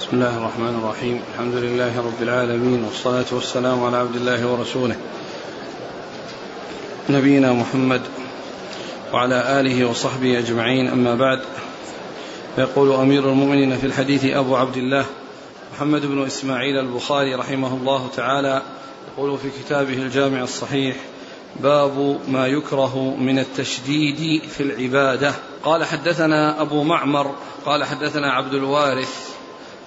بسم الله الرحمن الرحيم. الحمد لله رب العالمين والصلاة والسلام على عبد الله ورسوله. نبينا محمد وعلى آله وصحبه أجمعين. أما بعد فيقول أمير المؤمنين في الحديث أبو عبد الله محمد بن إسماعيل البخاري رحمه الله تعالى يقول في كتابه الجامع الصحيح باب ما يكره من التشديد في العبادة. قال حدثنا أبو معمر قال حدثنا عبد الوارث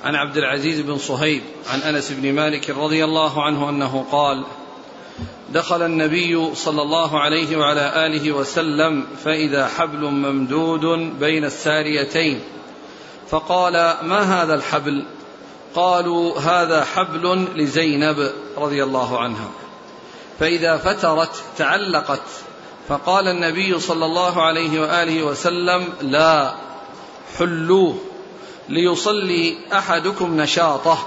عن عبد العزيز بن صهيب عن أنس بن مالك رضي الله عنه أنه قال دخل النبي صلى الله عليه وعلى آله وسلم فإذا حبل ممدود بين الساريتين فقال ما هذا الحبل؟ قالوا هذا حبل لزينب رضي الله عنها. فإذا فترت تعلقت فقال النبي صلى الله عليه وآله وسلم لا حلوة. ليصلي أحدكم نشاطه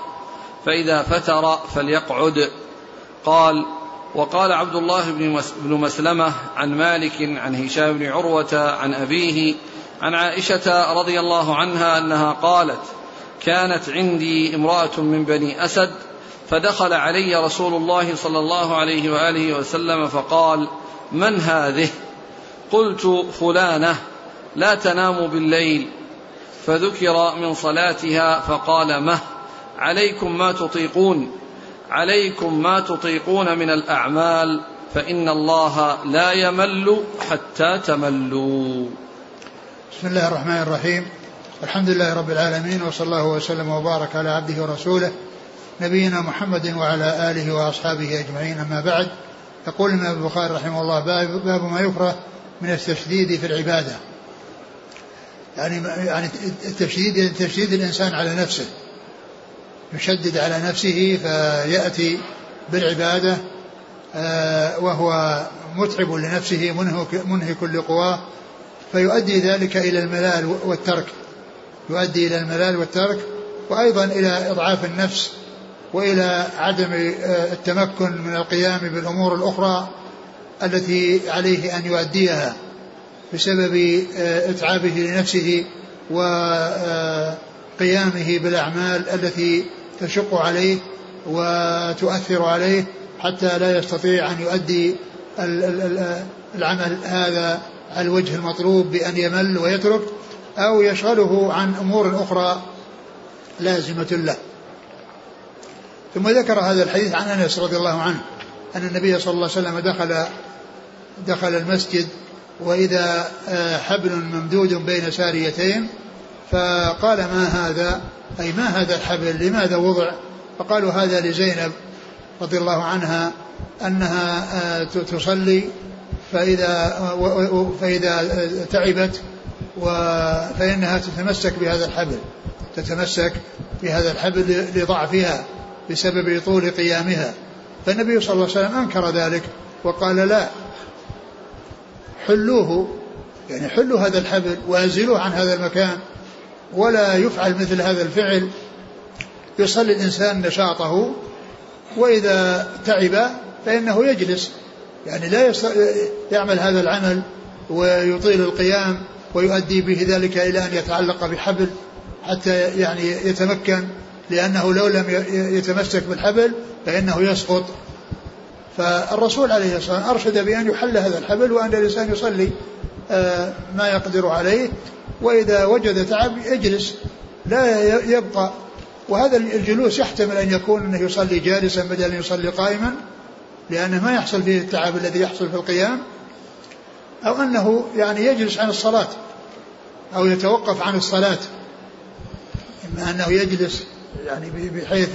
فإذا فتر فليقعد. قال وقال عبد الله بن مسلمة عن مالك عن هشام بن عروة عن أبيه عن عائشة رضي الله عنها أنها قالت كانت عندي امرأة من بني أسد فدخل علي رسول الله صلى الله عليه وآله وسلم فقال من هذه؟ قلت فلانة لا تنام بالليل. فذكر من صلاتها فقال مه عليكم ما تطيقون عليكم ما تطيقون من الأعمال فإن الله لا يمل حتى تملوا. بسم الله الرحمن الرحيم. الحمد لله رب العالمين وصلى الله وسلم وبارك على عبده ورسوله نبينا محمد وعلى آله وأصحابه أجمعين. أما بعد يقول الإمام البخاري رحمه الله باب ما يكره من التشديد في العبادة. يعني يعني التشديد تشديد الإنسان على نفسه. يشدد على نفسه فيأتي بالعبادة آه، وهو متعب لنفسه منهك لقواه فيؤدي ذلك إلى الملال والترك. يؤدي إلى الملال والترك وأيضا إلى إضعاف النفس وإلى عدم آه، التمكن من القيام بالأمور الأخرى التي عليه أن يؤديها. بسبب آه، إتعابه لنفسه وقيامه بالأعمال التي تشق عليه وتؤثر عليه حتى لا يستطيع أن يؤدي العمل هذا على الوجه المطلوب بأن يمل ويترك أو يشغله عن أمور أخرى لازمة له. ثم ذكر هذا الحديث عن أنس رضي الله عنه أن النبي صلى الله عليه وسلم دخل دخل المسجد وإذا آه، حبل ممدود بين ساريتين فقال ما هذا؟ أي ما هذا الحبل؟ لماذا وضع؟ فقالوا هذا لزينب رضي الله عنها أنها آه، تصلي فإذا فإذا تعبت فإنها تتمسك بهذا الحبل. تتمسك بهذا الحبل لضعفها بسبب طول قيامها. فالنبي صلى الله عليه وسلم أنكر ذلك وقال لا. حلوة يعني حلوا هذا الحبل وأزلوه عن هذا المكان ولا يفعل مثل هذا الفعل. يصلي الإنسان نشاطه وإذا تعب فإنه يجلس. يعني لا يعمل هذا العمل ويطيل القيام ويؤدي به ذلك إلى أن يتعلق بحبل حتى يعني يتمكن لأنه لو لم يتمسك بالحبل فإنه يسقط. فالرسول عليه الصلاة والسلام أرشد بأن يحل هذا الحبل وأن الإنسان يصلي آه، ما يقدر عليه وإذا وجد تعب يجلس لا يبقى. وهذا الجلوس يحتمل أن يكون أنه يصلي جالسا بدل أن يصلي قائما لأنه ما يحصل فيه التعب الذي يحصل في القيام أو أنه يعني يجلس عن الصلاة أو يتوقف عن الصلاة إما أنه يجلس يعني بحيث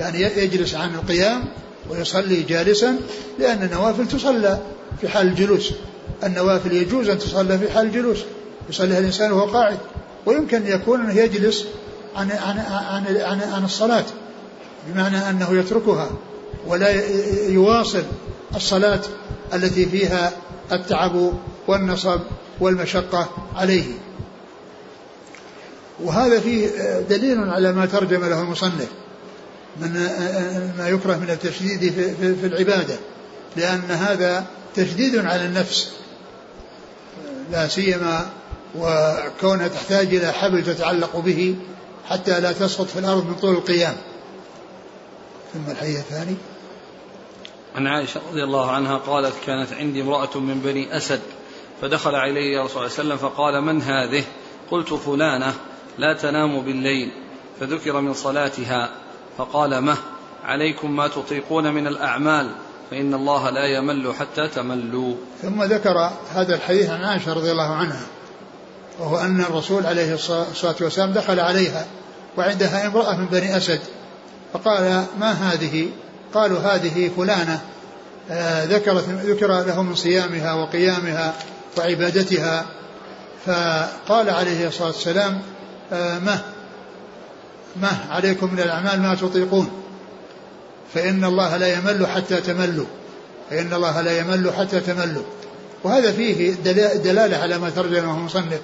يعني يجلس عن القيام ويصلي جالسا لأن النوافل تصلى في حال الجلوس. النوافل يجوز أن تصلى في حال الجلوس. يصليها الإنسان وهو قاعد. ويمكن أن يكون أنه يجلس عن, عن, عن, عن, عن الصلاة بمعنى أنه يتركها ولا يواصل الصلاة التي فيها التعب والنصب والمشقة عليه. وهذا فيه دليل على ما ترجم له المصنف. من ما يكره من التشديد في, في, العبادة لأن هذا تشديد على النفس. لا سيما وكونها تحتاج إلى حبل تتعلق به حتى لا تسقط في الأرض من طول القيام. ثم الحديث الثاني عن عائشة رضي الله عنها قالت كانت عندي امرأة من بني أسد فدخل علي رسول الله صلى الله عليه وسلم فقال من هذه؟ قلت فلانة لا تنام بالليل. فذكر من صلاتها. فقال مه عليكم ما تطيقون من الأعمال فإن الله لا يمل حتى تملوا. ثم ذكر هذا الحديث عن عائشة رضي الله عنها وهو أن الرسول عليه الصلاة والسلام دخل عليها وعندها امرأة من بني أسد فقال ما هذه؟ قالوا هذه فلانة آه، ذكرت ذكر له من صيامها وقيامها وعبادتها فقال عليه الصلاة والسلام آه، مه مه عليكم من الأعمال ما تطيقون. فإن الله لا يمل حتى تملوا. فإن الله لا يمل حتى تملوا. وهذا فيه دلالة على ما ترجمه المصنف.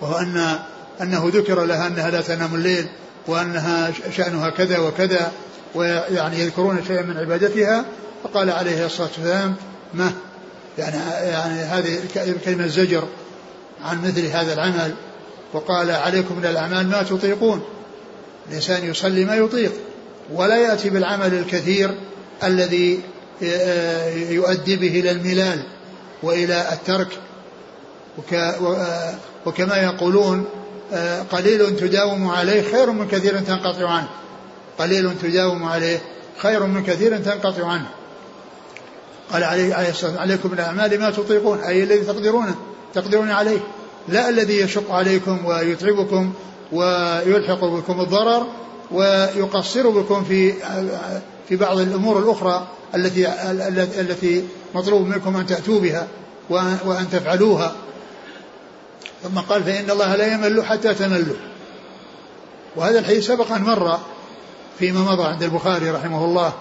وهو أن أنه ذكر لها أنها لا تنام الليل وأنها شأنها كذا وكذا ويعني يذكرون شيئا من عبادتها فقال عليه الصلاة والسلام ما؟ يعني يعني هذه كلمة زجر عن مثل هذا العمل. وقال عليكم من الأعمال ما تطيقون. الإنسان يصلي ما يطيق ولا يأتي بالعمل الكثير الذي آه، يؤدي به إلى الملال وإلى الترك. آه، وكما يقولون آه، قليل تداوم عليه خير من كثير تنقطع عنه. قليل تداوم عليه خير من كثير تنقطع عنه. قال عليه عليه الصلاة عليكم بالأعمال ما تطيقون أي الذي تقدرونه تقدرون عليه. لا الذي يشق عليكم ويتعبكم ويلحق بكم الضرر ويقصر بكم في في بعض الأمور الأخرى التي التي مطلوب منكم أن تأتوا بها وأن تفعلوها. ثم قال فإن الله لا يمل حتى تملوا. وهذا الحديث سبق أن مر فيما مضى عند البخاري رحمه الله.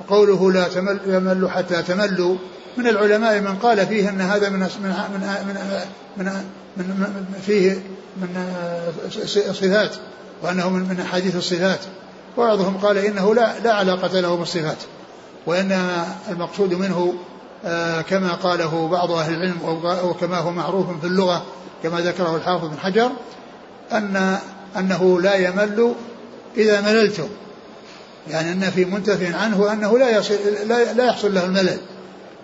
وقوله لا تمل حتى تملوا. من العلماء من قال فيه أن هذا من من من من, من, من فيه من صفات وأنه من من أحاديث الصفات. وبعضهم قال إنه لا لا علاقة له بالصفات وإن المقصود منه آه، كما قاله بعض أهل العلم وكما هو معروف في اللغة كما ذكره الحافظ بن حجر ان أنه لا يمل إذا مللتم يعني أن في منتف عنه أنه لا يصل لا, لا يحصل له الملل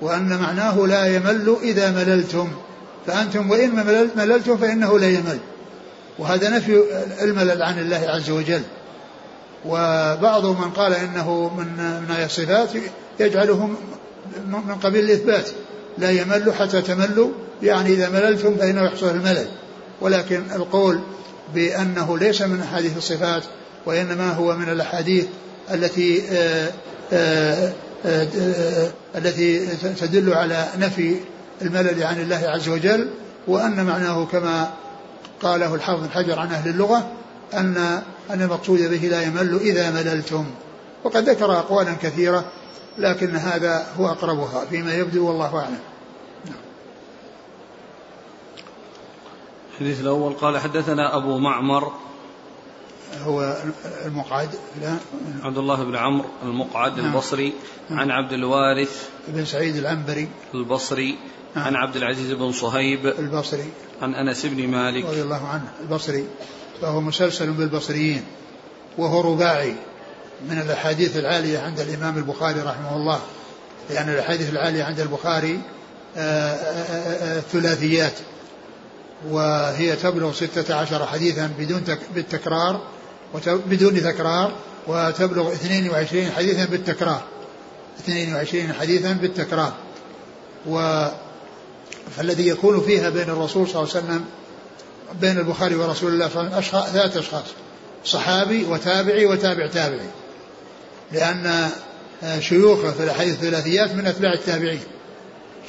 وأن معناه لا يمل إذا مللتم. فأنتم وإن مللتم فإنه لا يمل وهذا نفي الملل عن الله عز وجل. وبعض من قال إنه من من الصفات يجعله من قبيل الإثبات. لا يمل حتى تملوا. يعني إذا مللتم فإنه يحصل الملل. ولكن القول بأنه ليس من أحاديث الصفات وإنما هو من الأحاديث التي آآ آآ آآ التي تدل على نفي الملل عن الله عز وجل وأن معناه كما قاله الحافظ حجر عن أهل اللغة أن أن المقصود به لا يمل إذا مللتم وقد ذكر أقوالا كثيرة لكن هذا هو أقربها فيما يبدو والله أعلم الحديث الأول قال حدثنا أبو معمر هو المقعد لا عبد الله بن عمرو المقعد نعم. البصري نعم. عن عبد الوارث بن سعيد العنبري البصري نعم. عن عبد العزيز بن صهيب البصري. عن أنس بن مالك. رضي الله عنه. البصري. فهو مسلسل بالبصريين وهو رباعي من الأحاديث العالية عند الإمام البخاري رحمه الله. لأن الأحاديث العالية عند البخاري آه، آه، آه، ثلاثيات وهي تبلغ ستة عشر حديثا بدون تك بالتكرار بدون تكرار وتبلغ 22 حديثا بالتكرار. 22 حديثا بالتكرار. و فالذي يكون فيها بين الرسول صلى الله عليه وسلم بين البخاري ورسول الله صلى الله عليه وسلم ثلاثة أشخاص صحابي وتابعي وتابع تابعي. لأن شيوخه في الأحاديث الثلاثيات من أتباع التابعين.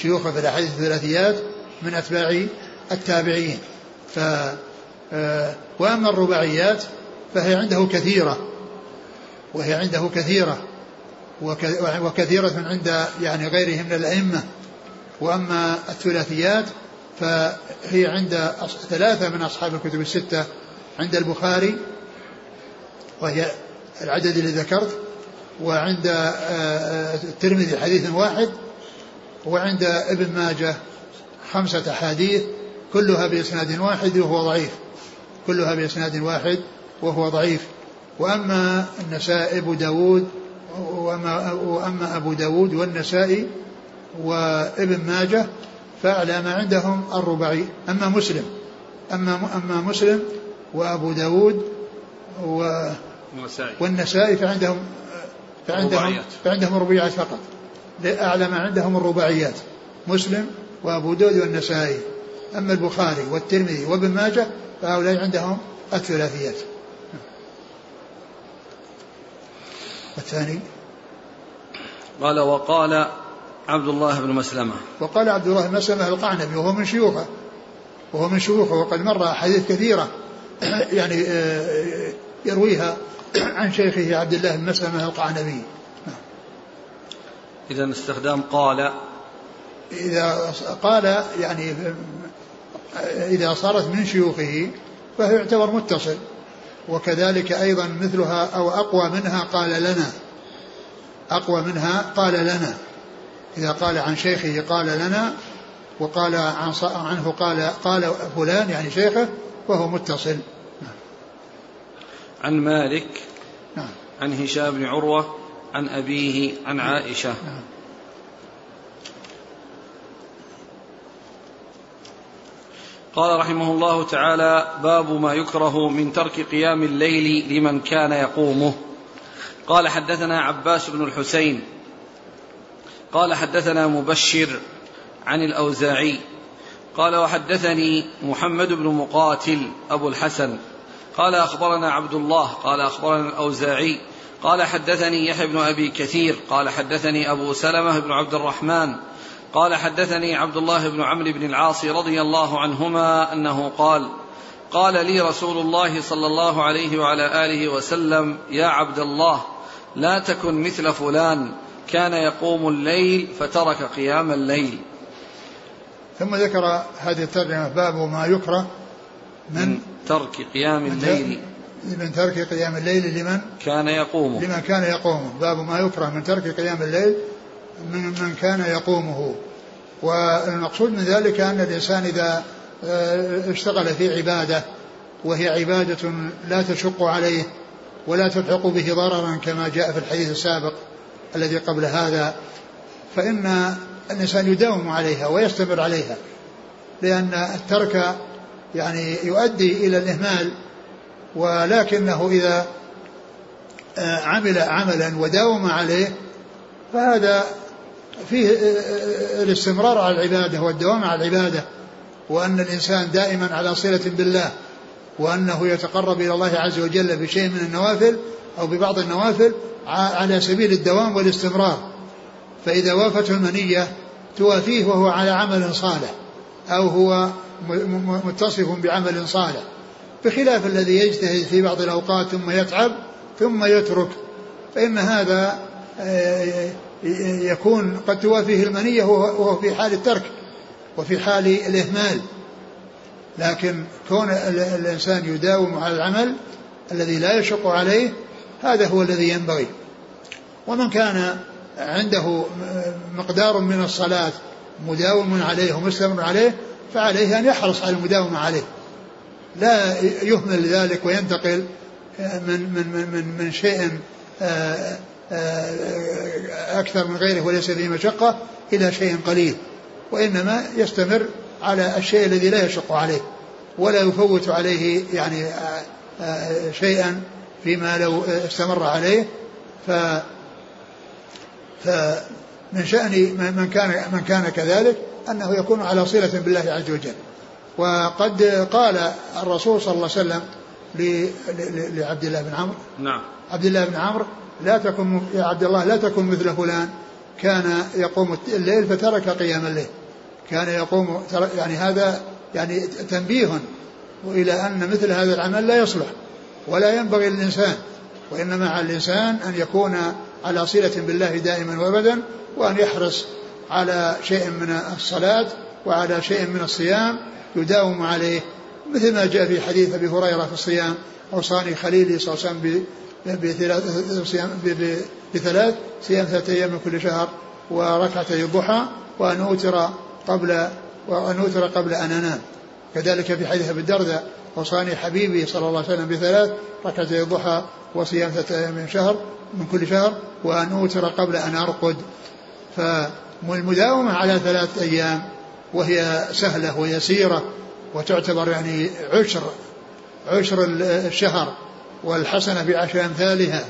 شيوخه في الأحاديث الثلاثيات من أتباع التابعين. ف وأما الرباعيات فهي عنده كثيرة. وهي عنده كثيرة. وكثيرة عند يعني غيره من الأئمة. وأما الثلاثيات فهي عند ثلاثة من أصحاب الكتب الستة عند البخاري وهي العدد اللي ذكرت وعند آه، آه، الترمذي حديث واحد وعند ابن ماجه خمسة أحاديث كلها بإسناد واحد وهو ضعيف. كلها بإسناد واحد وهو ضعيف. وأما النسائي أبو داود وأما, وأما أبو داود والنسائي وابن ماجه فعلى ما عندهم الرباعي. أما مسلم أما أما مسلم وأبو داود و والنسائي. فعندهم فعندهم فعندهم الرباعيات فقط. أعلى ما عندهم الرباعيات مسلم وأبو داود والنسائي. أما البخاري والترمذي وابن ماجه فهؤلاء عندهم الثلاثيات. الثاني. قال وقال عبد الله بن مسلمة. وقال عبد الله بن مسلمة القعنبي وهو من شيوخه. وهو من شيوخه وقد مر أحاديث كثيرة. يعني آه، يرويها عن شيخه عبد الله بن مسلمة القعنبي إذا استخدام قال. إذا قال يعني إذا صارت من شيوخه فهو يعتبر متصل. وكذلك أيضا مثلها أو أقوى منها قال لنا. أقوى منها قال لنا. إذا قال عن شيخه قال لنا وقال عن عنه قال قال فلان يعني شيخه فهو متصل عن مالك نعم. عن هشام بن عروة عن أبيه عن عائشة نعم. قال رحمه الله تعالى باب ما يكره من ترك قيام الليل لمن كان يقومه قال حدثنا عباس بن الحسين قال حدثنا مبشر عن الأوزاعي قال وحدثني محمد بن مقاتل أبو الحسن قال أخبرنا عبد الله قال أخبرنا الأوزاعي قال حدثني يحيى بن أبي كثير قال حدثني أبو سلمة بن عبد الرحمن قال حدثني عبد الله بن عمرو بن العاص رضي الله عنهما أنه قال قال لي رسول الله صلى الله عليه وعلى آله وسلم يا عبد الله لا تكن مثل فلان كان يقوم الليل فترك قيام الليل. ثم ذكر هذه الترجمة باب ما يكره من, من ترك قيام الليل. من ترك قيام الليل لمن؟ كان يقوم. لمن كان يقوم. باب ما يكره من ترك قيام الليل من من كان يقومه. والمقصود من ذلك أن الإنسان إذا آه، اشتغل في عبادة وهي عبادة لا تشق عليه ولا تلحق به ضررا كما جاء في الحديث السابق. الذي قبل هذا فإن الإنسان يداوم عليها ويستمر عليها لأن الترك يعني يؤدي إلى الإهمال ولكنه إذا آه، عمل عملا وداوم عليه فهذا فيه آه، آه، الاستمرار على العبادة والدوام على العبادة وأن الإنسان دائما على صلة بالله وأنه يتقرب إلى الله عز وجل بشيء من النوافل أو ببعض النوافل على سبيل الدوام والاستمرار. فإذا وافته المنية توافيه وهو على عمل صالح أو هو متصف بعمل صالح. بخلاف الذي يجتهد في بعض الأوقات ثم يتعب ثم يترك. فإن هذا آه، يكون قد توافيه المنية وهو في حال الترك وفي حال الإهمال. لكن كون الإنسان يداوم على العمل الذي لا يشق عليه هذا هو الذي ينبغي. ومن كان عنده مقدار من الصلاة مداوم عليه ومستمر عليه فعليه أن يحرص على المداومة عليه. لا يهمل ذلك وينتقل من من من من شيء آه، آه، أكثر من غيره وليس فيه مشقة إلى شيء قليل. وإنما يستمر على الشيء الذي لا يشق عليه ولا يفوت عليه يعني آه، شيئا فيما لو استمر عليه ف فمن شأن من كان من كان كذلك أنه يكون على صلة بالله عز وجل. وقد قال الرسول صلى الله عليه وسلم لعبد الله بن عمرو نعم. عبد الله بن عمرو لا تكن يا عبد الله لا تكن مثل فلان. كان يقوم الليل فترك قيام الليل. كان يقوم يعني هذا يعني تنبيه وإلى أن مثل هذا العمل لا يصلح. ولا ينبغي للإنسان وإنما على الإنسان أن يكون على صلة بالله دائما وأبدا وأن يحرص على شيء من الصلاة وعلى شيء من الصيام يداوم عليه. مثل ما جاء في حديث أبي هريرة في الصيام أوصاني خليلي صلى الله عليه وسلم بثلاث صيام ثلاثة أيام من كل شهر وركعتي الضحى وأن أوتر قبل وأن أوتر قبل أن أنام كذلك في حديث أبي الدرداء وصاني حبيبي صلى الله عليه وسلم بثلاث ركعتي الضحى وصيام ثلاثة أيام من شهر من كل شهر وأن أوتر قبل أن أرقد. فالمداومة على ثلاث أيام وهي سهلة ويسيرة وتعتبر يعني عشر عشر الشهر والحسنة بعشر أمثالها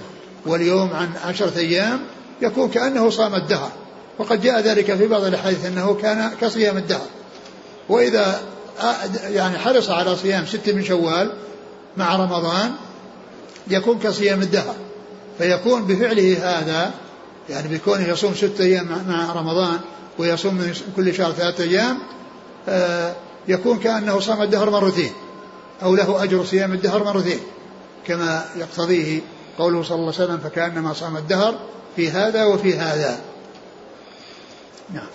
واليوم عن عشرة أيام يكون كأنه صام الدهر. وقد جاء ذلك في بعض الأحاديث أنه كان كصيام الدهر. وإذا يعني حرص على صيام ست من شوال مع رمضان يكون كصيام الدهر فيكون بفعله هذا يعني بكونه يصوم ست أيام مع رمضان ويصوم من كل شهر ثلاثة أيام آه، يكون كأنه صام الدهر مرتين أو له أجر صيام الدهر مرتين كما يقتضيه قوله صلى الله عليه وسلم فكأنما صام الدهر في هذا وفي هذا. نعم.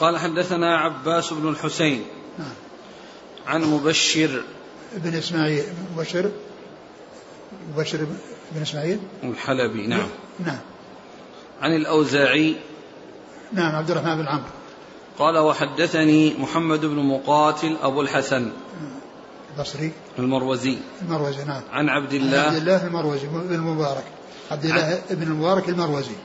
قال حدثنا عباس بن الحسين نعم عن مبشر. بن إسماعيل مبشر مبشر بن إسماعيل. الحلبي نعم. نعم. عن الأوزاعي. نعم عبد الرحمن بن عمرو. قال وحدثني محمد بن مقاتل أبو الحسن. البصري. المروزي. المروزي نعم. عن عبد الله. عبد الله المروزي بن المبارك. عبد الله بن المبارك المروزي.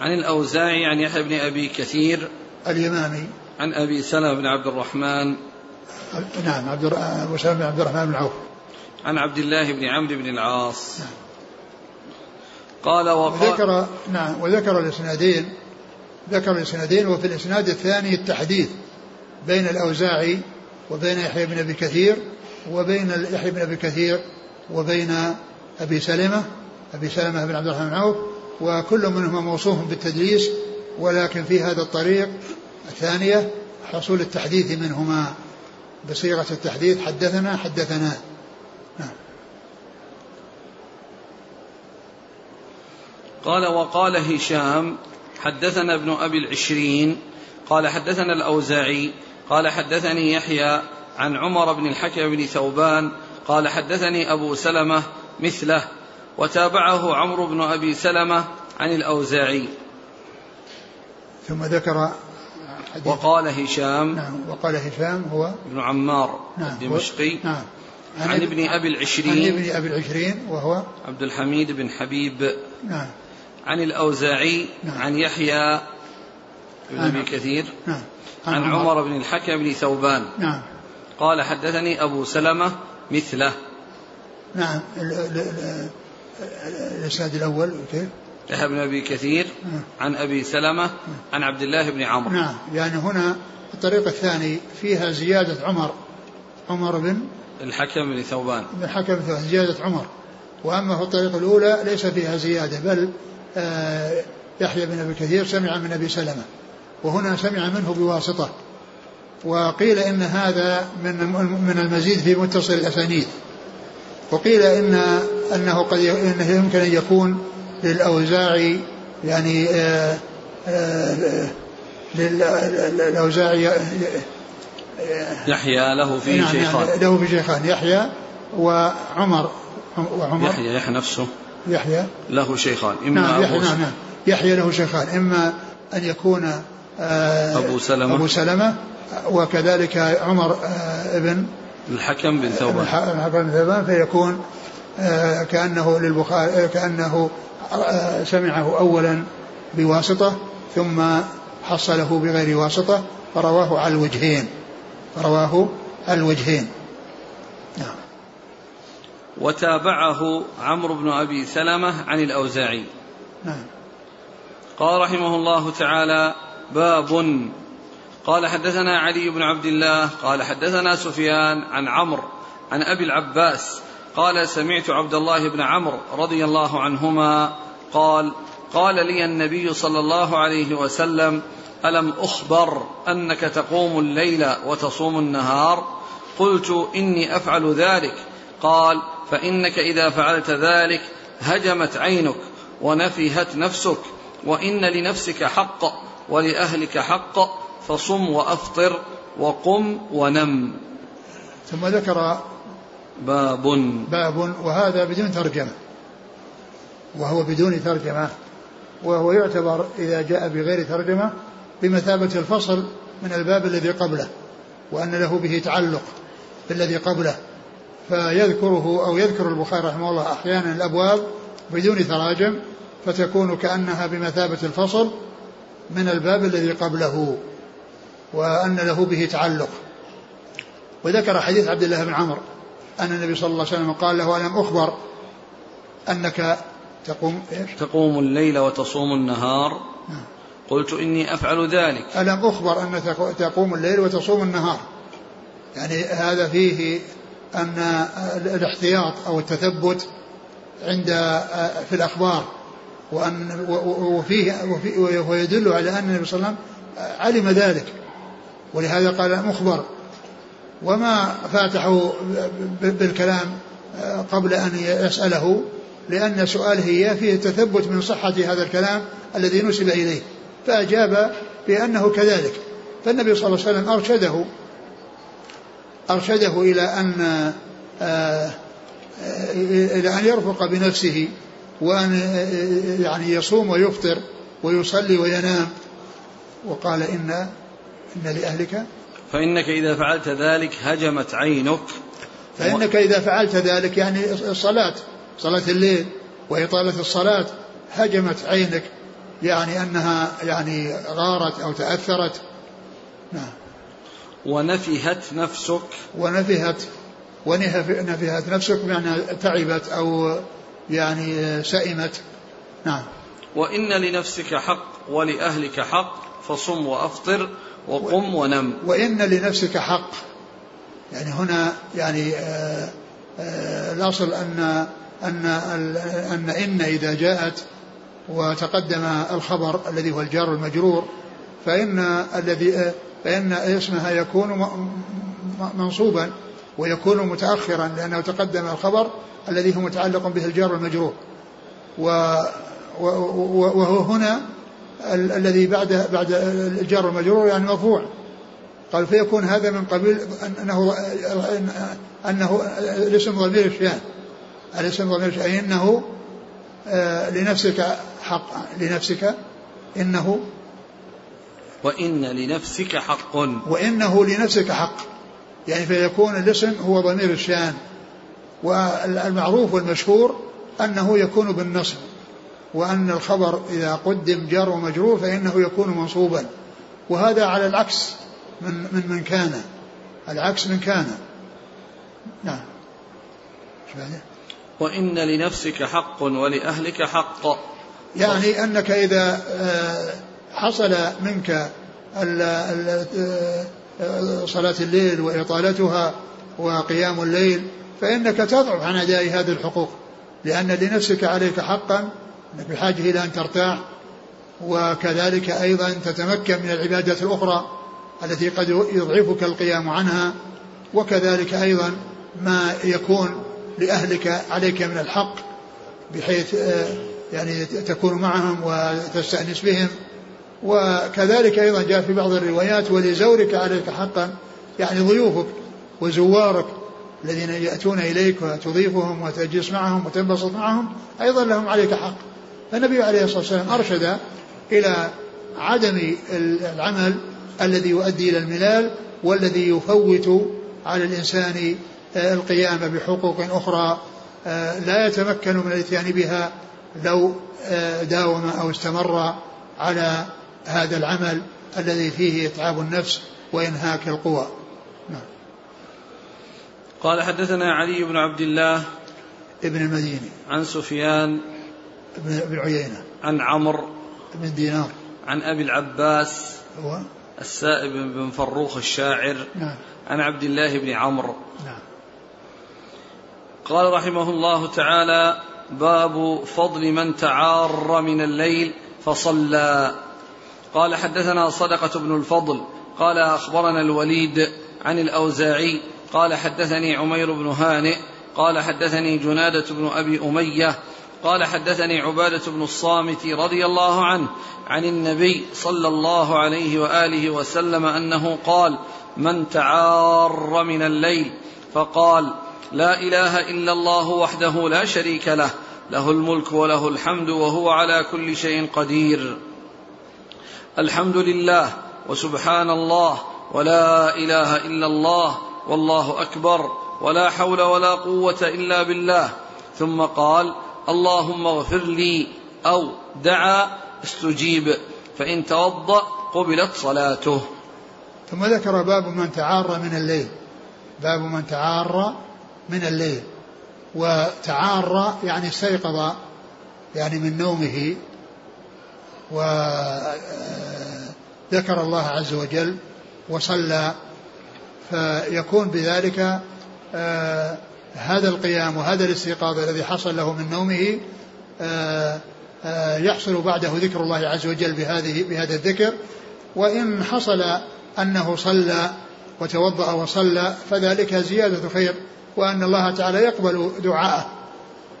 عن الأوزاعي عن يحيى بن أبي كثير. اليمامي عن أبي سلمة بن عبد الرحمن. نعم عبد أبو سلمة بن عبد الرحمن بن عوف. عن عبد الله بن عمرو بن العاص. نعم. قال وقال وذكر نعم وذكر الإسنادين. ذكر الإسنادين وفي الإسناد الثاني التحديث بين الأوزاعي وبين يحيى بن أبي كثير وبين يحيى بن أبي كثير وبين أبي سلمة أبي سلمة بن عبد الرحمن بن عوف وكل منهما موصوف بالتدليس ولكن في هذا الطريق الثانية حصول التحديث منهما. بصيغة التحديث حدثنا حدثنا. نعم. قال وقال هشام حدثنا ابن أبي العشرين قال حدثنا الأوزاعي قال حدثني يحيى عن عمر بن الحكم بن ثوبان قال حدثني أبو سلمة مثله وتابعه عمرو بن أبي سلمة عن الأوزاعي. ثم ذكر حديث وقال هشام نعم وقال هشام هو ابن عمار نعم الدمشقي. نعم. عن, عن ابن أبي العشرين. عن ابن أبي العشرين وهو عبد الحميد بن حبيب. نعم. عن الأوزاعي نعم. عن يحيى بن أبي كثير. نعم. عن عمر. بن الحكم بن ثوبان. نعم. قال حدثني أبو سلمة مثله. نعم الإسناد الأول كيف؟ يحيى بن أبي كثير. عن أبي سلمة عن عبد الله بن عمرو. نعم يعني هنا الطريق الثاني فيها زيادة عمر عمر بن الحكم بن ثوبان. بن الحكم بن ثوبان زيادة عمر. وأما في الطريقة الأولى ليس فيها زيادة بل آه يحيى بن أبي كثير سمع من أبي سلمة وهنا سمع منه بواسطة. وقيل إن هذا من من المزيد في متصل الأسانيد. وقيل إن أنه قد إنه يمكن أن يكون للأوزاعي يعني آه، آه، للأوزاعي يحيى له في نعم شيخان. يعني له في شيخان يحيى وعمر وعمر يحيى يحيى نفسه. يحيى. له شيخان إما نعم يحيى نعم نعم. يحيى له شيخان إما أن يكون آه، أبو سلمة. أبو سلمة وكذلك عمر آه، ابن الحكم بن ثوبان. الحكم بن ثوبان فيكون آه، كأنه للبخاري كأنه سمعه أولا بواسطة ثم حصله بغير واسطة فرواه على الوجهين. رواه على الوجهين. نعم. وتابعه عمرو بن أبي سلمة عن الأوزاعي. نعم. قال رحمه الله تعالى باب. قال حدثنا علي بن عبد الله قال حدثنا سفيان عن عمرو عن أبي العباس قال سمعت عبد الله بن عمرو رضي الله عنهما قال قال لي النبي صلى الله عليه وسلم ألم أخبر أنك تقوم الليل وتصوم النهار؟ قلت إني أفعل ذلك. قال فإنك إذا فعلت ذلك هجمت عينك ونفهت نفسك وإن لنفسك حق ولأهلك حق فصم وأفطر وقم ونم. ثم ذكر باب. باب وهذا بدون ترجمة. وهو بدون ترجمة. وهو يعتبر إذا جاء بغير ترجمة بمثابة الفصل من الباب الذي قبله وأن له به تعلق بالذي قبله. فيذكره أو يذكر البخاري رحمه الله أحيانا الأبواب بدون تراجم فتكون كأنها بمثابة الفصل من الباب الذي قبله وأن له به تعلق. وذكر حديث عبد الله بن عمرو أن النبي صلى الله عليه وسلم قال له ألم أخبر أنك تقوم إيش؟ تقوم الليل وتصوم النهار نعم. قلت إني أفعل ذلك ألم أخبر أن تقوم الليل وتصوم النهار يعني هذا فيه أن الاحتياط أو التثبت عند في الأخبار وأن وفيه, وفيه ويدل على أن النبي صلى الله عليه وسلم علم ذلك ولهذا قال مخبر وما فاتحه بالكلام قبل أن يسأله لأن سؤاله إياه فيه تثبت من صحة هذا الكلام الذي نسب إليه فأجاب بأنه كذلك. فالنبي صلى الله عليه وسلم أرشده أرشده إلى أن آه، إلى أن يرفق بنفسه وأن يعني يصوم ويفطر ويصلي وينام. وقال إن إن لأهلك فإنك إذا فعلت ذلك هجمت عينك. فإنك إذا فعلت ذلك يعني الصلاة صلاة الليل وإطالة الصلاة هجمت عينك يعني أنها يعني غارت أو تأثرت. نعم. ونفهت نفسك. ونفهت ونفهت نفسك بمعنى تعبت أو يعني سئمت. نعم. وإن لنفسك حق ولأهلك حق فصم وأفطر. وقم ونم. وإن لنفسك حق. يعني هنا يعني آآ آآ الأصل أن أن أن إن إذا جاءت وتقدم الخبر الذي هو الجار المجرور فإن الذي فإن اسمها يكون منصوبا ويكون متأخرا لأنه تقدم الخبر الذي هو متعلق به الجار والمجرور وهو هنا الذي بعد بعد الجار والمجرور يعني مرفوع. قال فيكون هذا من قبيل انه أنه الاسم ضمير الشان الاسم ضمير الشان إنه آه، لنفسك حق. لنفسك إنه. وإن لنفسك حق. وإنه لنفسك حق. يعني فيكون الاسم هو ضمير الشان والمعروف والمشهور أنه يكون بالنصب. وأن الخبر إذا قدم جار ومجرور فإنه يكون منصوبا. وهذا على العكس من من من كان. العكس من كان. نعم. وإن لنفسك حق ولأهلك حق. يعني أنك إذا آه، حصل منك صلاة الليل وإطالتها وقيام الليل فإنك تضعف عن أداء هذه الحقوق. لأن لنفسك عليك حقا بحاجة إلى أن ترتاح وكذلك أيضا تتمكن من العبادة الأخرى التي قد يضعفك القيام عنها وكذلك أيضا ما يكون لأهلك عليك من الحق بحيث آه، يعني تكون معهم وتستأنس بهم. وكذلك أيضا جاء في بعض الروايات ولزورك عليك حقا يعني ضيوفك وزوارك الذين يأتون إليك وتضيفهم وتجلس معهم وتنبسط معهم أيضا لهم عليك حق. فالنبي عليه الصلاة والسلام أرشد إلى عدم العمل الذي يؤدي إلى الملال والذي يفوت على الإنسان آه، القيام بحقوق أخرى آه، لا يتمكن من الإتيان بها لو آه، داوم أو استمر على هذا العمل الذي فيه إتعاب النفس وإنهاك القوى نعم. قال حدثنا علي بن عبد الله ابن المديني عن سفيان بن عيينة. عن عمرو بن دينار. عن أبي العباس هو؟ السائب بن فروخ الشاعر. نعم. عن عبد الله بن عمرو. نعم. قال رحمه الله تعالى باب فضل من تعار من الليل فصلى. قال حدثنا صدقة بن الفضل. قال أخبرنا الوليد عن الأوزاعي. قال حدثني عمير بن هانئ. قال حدثني جنادة بن أبي أمية. قال حدثني عبادة بن الصامت رضي الله عنه عن النبي صلى الله عليه وآله وسلم أنه قال من تعار من الليل فقال لا إله إلا الله وحده لا شريك له له الملك وله الحمد وهو على كل شيء قدير الحمد لله وسبحان الله ولا إله إلا الله والله أكبر ولا حول ولا قوة إلا بالله. ثم قال اللهم اغفر لي أو دعا استجيب فإن توضأ قبلت صلاته. ثم ذكر باب من تعار من الليل. باب من تعار من الليل. وتعار يعني استيقظ يعني من نومه. وذكر الله عز وجل وصلى فيكون بذلك آه، هذا القيام وهذا الاستيقاظ الذي حصل له من نومه آه، آه، يحصل بعده ذكر الله عز وجل بهذه بهذا الذكر. وإن حصل أنه صلى وتوضأ وصلى فذلك زيادة خير وأن الله تعالى يقبل دعاءه.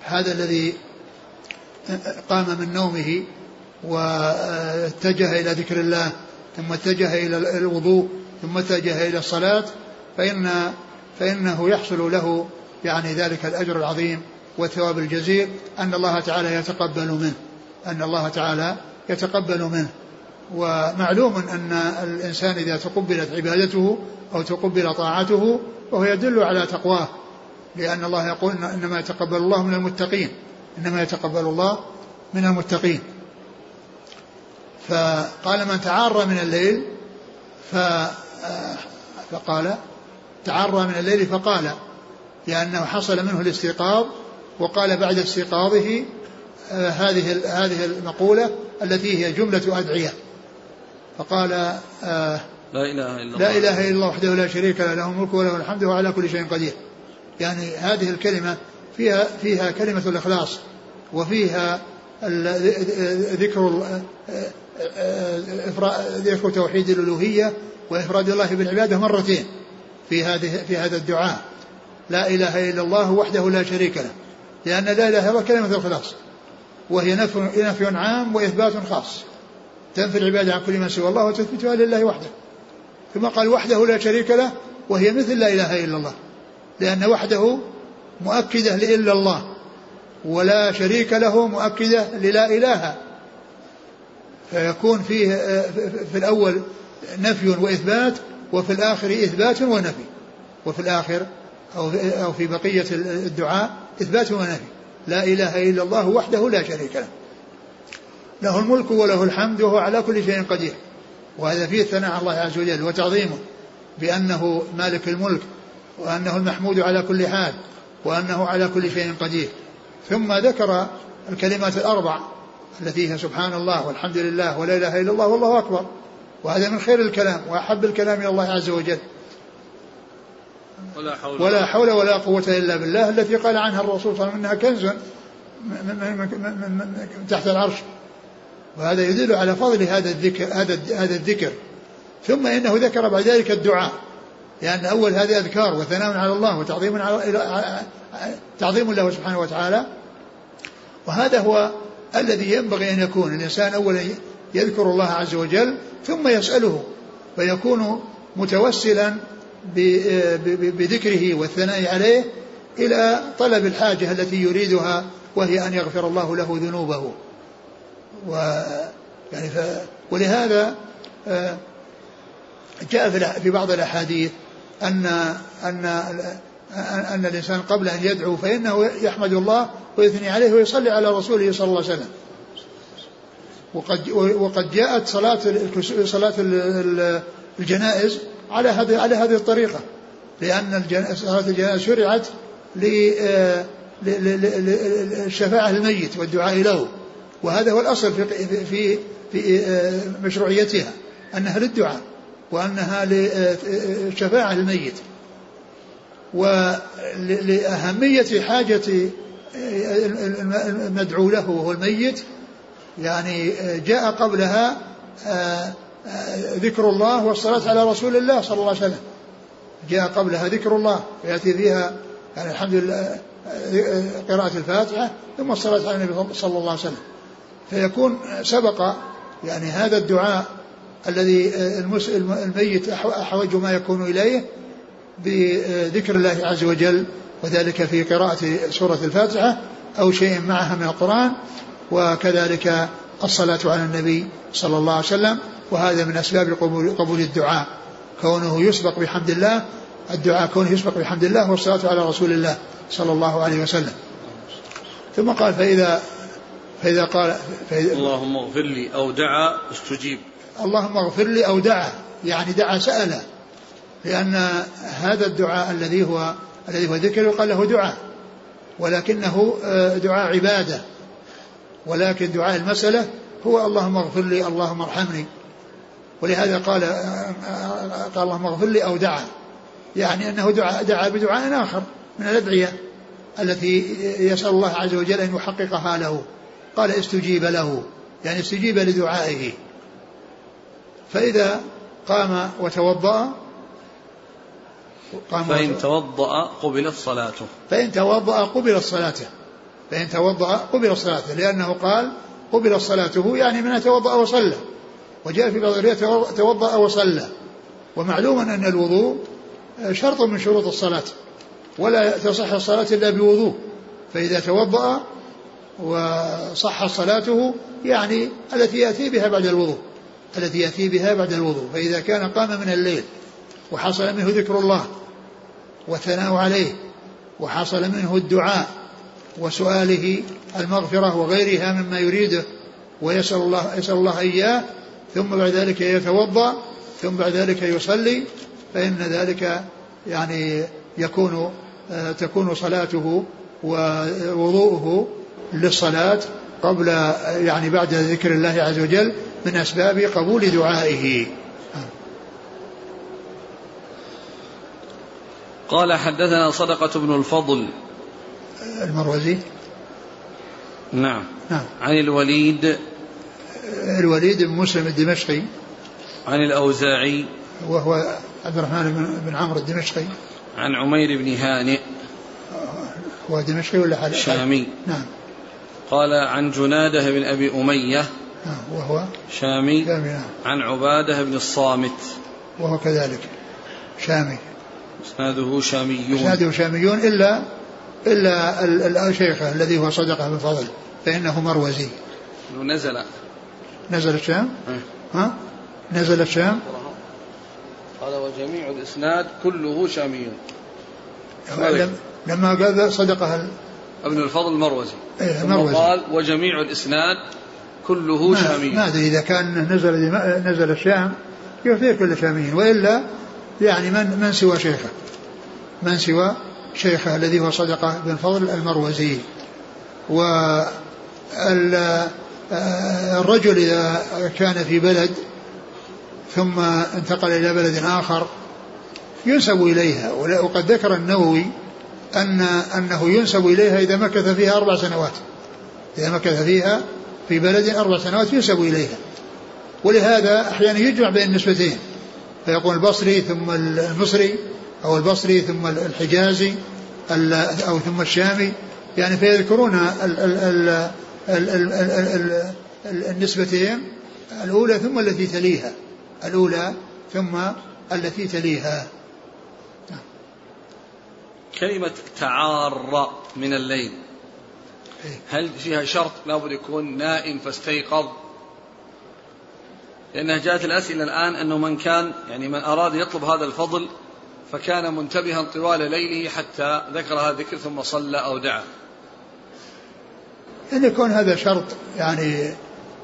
هذا الذي قام من نومه واتجه إلى ذكر الله ثم اتجه إلى الوضوء ثم اتجه إلى الصلاة فإن فإنه يحصل له يعني ذلك الأجر العظيم والثواب الجزيل أن الله تعالى يتقبل منه أن الله تعالى يتقبل منه. ومعلوم أن الإنسان إذا تقبلت عبادته أو تقبل طاعته وهو يدل على تقواه لأن الله يقول إنما يتقبل الله من المتقين إنما يتقبل الله من المتقين. فقال من تعار من الليل ف فقال تعرى من الليل فقال لأنه حصل منه الاستيقاظ وقال بعد استيقاظه آه، هذه هذه المقولة التي هي جملة أدعية. فقال آه لا إله إلا الله. لا إله إلا الله وحده لا شريك له له الملك وله الحمد وهو على كل شيء قدير. يعني هذه الكلمة فيها فيها كلمة الإخلاص وفيها ذكر ذكر توحيد الألوهية وإفراد الله بالعبادة مرتين في هذه في هذا الدعاء. لا إله إلا الله وحده لا شريك له. لأن لا إله إلا الله كلمة الإخلاص. وهي نفي نفي عام وإثبات خاص. تنفي العبادة عن كل من سوى الله وتثبتها لله وحده. ثم قال وحده لا شريك له وهي مثل لا إله إلا الله. لأن وحده مؤكدة لإلا الله ولا شريك له مؤكدة للا إله. فيكون فيه في الأول نفي وإثبات وفي الآخر إثبات ونفي. وفي الآخر أو أو في بقية الدعاء إثبات ونفي. لا إله إلا الله وحده لا شريك له. له الملك وله الحمد وهو على كل شيء قدير. وهذا فيه الثناء على الله عز وجل وتعظيمه بأنه مالك الملك وأنه المحمود على كل حال وأنه على كل شيء قدير. ثم ذكر الكلمات الأربع التي هي سبحان الله والحمد لله ولا إله إلا الله والله أكبر. وهذا من خير الكلام وأحب الكلام إلى الله عز وجل. ولا حول ولا قوة إلا بالله التي قال عنها الرسول صلى الله عليه وسلم إنها كنز تحت العرش. وهذا يدل على فضل هذا الذكر هذا هذا الذكر. ثم إنه ذكر بعد ذلك الدعاء لأن أول هذه أذكار وثناء على الله وتعظيم على تعظيم له سبحانه وتعالى. وهذا هو الذي ينبغي أن يكون. الإنسان اولا يذكر الله عز وجل ثم يسأله فيكون متوسلا بذكره والثناء عليه إلى طلب الحاجة التي يريدها وهي أن يغفر الله له ذنوبه و يعني ف ولهذا آه، جاء في بعض الأحاديث ان أن أن الإنسان قبل أن يدعو فإنه يحمد الله ويثني عليه ويصلي على رسوله صلى الله عليه وسلم. وقد وقد جاءت صلاة صلاة الجنائز على هذه على هذه الطريقة لأن صلاة الجنائز شرعت آه، للشفاعه الميت والدعاء له. وهذا هو الأصل في, في, في آه، مشروعيتها أنها للدعاء وأنها لشفاعة الميت ولأهمية حاجة آه، المدعو له وهو الميت يعني آه، جاء قبلها ذكر الله والصلاة على رسول الله صلى الله عليه وسلم. جاء قبلها ذكر الله فيأتي فيها يعني الحمد لله قراءة الفاتحة ثم الصلاة على النبي صلى الله عليه وسلم. فيكون سبق يعني هذا الدعاء الذي الميت أحوج ما يكون إليه بذكر الله عز وجل وذلك في قراءة سورة الفاتحة أو شيء معها من القرآن وكذلك الصلاة على النبي صلى الله عليه وسلم وهذا من أسباب قبول, الدعاء. كونه يسبق بحمد الله الدعاء كونه يسبق بحمد الله والصلاة على رسول الله صلى الله عليه وسلم. ثم قال فإذا فإذا قال فإذا اللهم اغفر لي أو دعا استجيب. اللهم اغفر لي أو دعا يعني دعا سأل. لأن هذا الدعاء الذي هو الذي هو ذكر يقال له دعاء. ولكنه آه، دعاء عبادة. ولكن دعاء المسألة هو اللهم اغفر لي اللهم ارحمني. ولهذا قال قال اللهم اغفر لي أو دعا. يعني أنه دعا, دعا بدعاء آخر من الأدعية التي يسأل الله عز وجل أن يحققها له قال استجيب له. يعني استجيب لدعائه. فإذا قام وتوضأ قام فإن توضأ قبلت صلاته. فإن توضأ قبلت صلاته. فإن توضأ قبلت صلاته لأنه قال قبلت صلاته يعني من توضأ وصلى. وجاء في بعض الروايات توضأ وصلى. ومعلوم أن الوضوء شرط من شروط الصلاة. ولا تصح الصلاة إلا بوضوء. فإذا توضأ وصح صلاته يعني التي يأتي بها بعد الوضوء. التي يأتي بها بعد الوضوء. فإذا كان قام من الليل وحصل منه ذكر الله والثناء عليه وحصل منه الدعاء وسؤاله المغفرة وغيرها مما يريده ويسأل الله يسأل الله إياه ثم بعد ذلك يتوضأ ثم بعد ذلك يصلي فإن ذلك يعني يكون آه، تكون صلاته ووضوءه للصلاة قبل يعني بعد ذكر الله عز وجل من أسباب قبول دعائه. قال حدثنا صدقة بن الفضل المروزي؟ نعم. نعم. عن الوليد. الوليد بن مسلم الدمشقي. عن الأوزاعي. وهو عبد الرحمن بن عمرو الدمشقي. عن عمير بن هانئ. هو دمشقي ولا حال شامي. نعم. قال عن جنادة بن أبي أمية. نعم. وهو؟ شامي, شامي نعم. عن عبادة بن الصامت. وهو كذلك. شامي. اسناده شاميون. اسناده شاميون إلا إلا شيخه الذي هو صدقه بن فضل فإنه مروزي. نزل. نزل الشام. ها. نزل الشام؟ قال وجميع الإسناد كله شاميون. لما قال صدقه ابن الفضل المروزي إيه مروزي. قال وجميع الإسناد كله شامي ما أدري إذا كان نزل نزل الشام يفيه كل شاميين وإلا يعني من من سوى شيخه؟ من سوى شيخه الذي هو صدقه بن فضل المروزي. و الرجل إذا كان في بلد ثم انتقل إلى بلد آخر ينسب إليها. وقد ذكر النووي أن أنه ينسب إليها إذا مكث فيها أربع سنوات. إذا مكث فيها في بلد أربع سنوات ينسب إليها. ولهذا أحيانا يجمع بين النسبتين فيقول البصري ثم المصري. أو البصري ثم الحجازي أو ثم الشامي يعني فيذكرون ال ال ال النسبتين الأولى ثم التي تليها الأولى ثم التي تليها كلمة تعار من الليل إيه. هل فيها شرط لابد يكون نائم فاستيقظ لأنها جاءت الأسئلة الآن أنه من كان يعني من أراد يطلب هذا الفضل فكان منتبها طوال ليله حتى ذكر هذا الذكر ثم صلى أو دعا. أن يكون هذا شرط يعني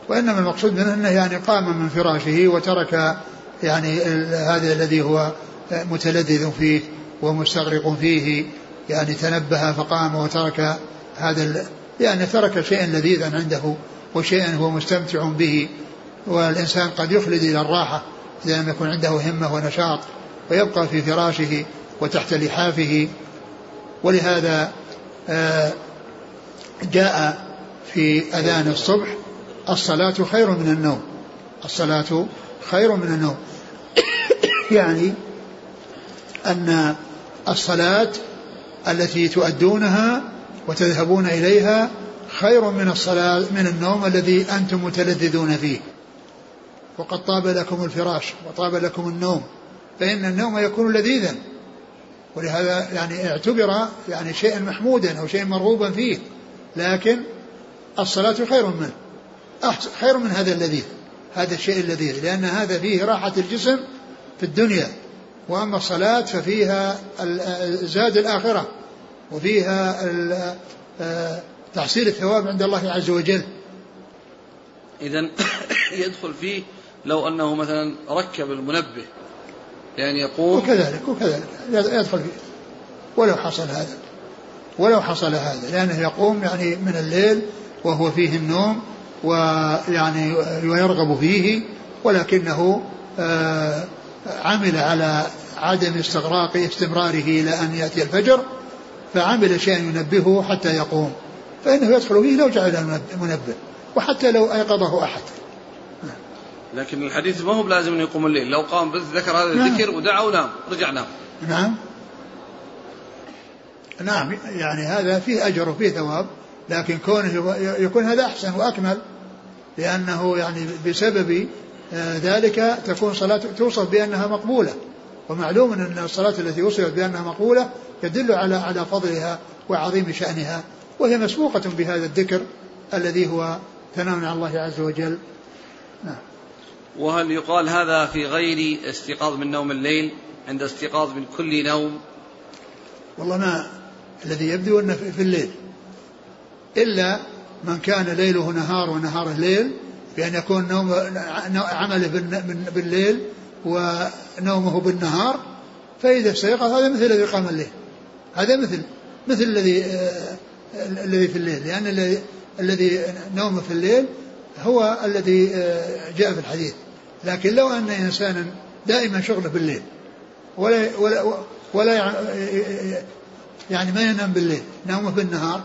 وإنما المقصود منه أنه يعني قام من فراشه وترك يعني هذا الذي هو متلذذ فيه ومستغرق فيه يعني تنبه فقام وترك هذا يعني ترك شيئا لذيذا عنده وشيئا هو مستمتع به. والإنسان قد يخلد إلى الراحة إذا لم يكن عنده همة ونشاط. ويبقى في فراشه وتحت لحافه. ولهذا آه، جاء في أذان الصبح الصلاة خير من النوم. الصلاة خير من النوم. يعني أن الصلاة التي تؤدونها وتذهبون إليها خير من الصلاة من النوم الذي أنتم متلذذون فيه. وقد طاب لكم الفراش وطاب لكم النوم. فإن النوم يكون لذيذا. ولهذا يعني اعتبر يعني شيئا محمودا أو شيئا مرغوبا فيه. لكن الصلاة خير منه. خير من هذا اللذيذ. هذا الشيء اللذيذ. لأن هذا فيه راحة الجسم في الدنيا. وأما الصلاة ففيها زاد الآخرة. وفيها تحصيل الثواب عند الله عز وجل. إذا يدخل فيه لو أنه مثلا ركب المنبه. يعني يقوم وكذلك وكذلك. يدخل فيه ولو حصل هذا ولو حصل هذا لأنه يقوم يعني من الليل وهو فيه النوم ويعني ويرغب فيه ولكنه آه، عمل على عدم استغراق استمراره إلى أن يأتي الفجر فعمل شيئا ينبهه حتى يقوم. فإنه يدخل فيه لو جعل منبه وحتى لو أيقظه أحد. لكن الحديث ما هو بلازم انه يقوم الليل. لو قام بس ذكر هذا نعم. الذكر ودعا ونام رجع نام. نعم. نعم يعني هذا فيه أجر وفيه ثواب لكن كونه يكون هذا أحسن وأكمل لأنه يعني بسبب آه، ذلك تكون صلاة توصف بأنها مقبولة. ومعلوم أن الصلاة التي وصفت بأنها مقبولة يدل على على فضلها وعظيم شأنها وهي مسبوقة بهذا الذكر الذي هو ثناء على الله عز وجل. نعم. وهل يقال هذا في غير استيقاظ من نوم الليل عند استيقاظ من كل نوم؟ والله ما الذي يبدو أنه في الليل. إلا من كان ليله نهار ونهاره ليل بأن يكون نوم عمله بالليل ونومه بالنهار فإذا استيقظ هذا مثل الذي قام الليل. هذا مثل مثل الذي آه الذي في الليل. لأن الذي نومه في الليل هو الذي آه جاء في الحديث. لكن لو أن إنسانا دائما شغله بالليل ولا ولا ولا يعني ما ينام بالليل نومه بالنهار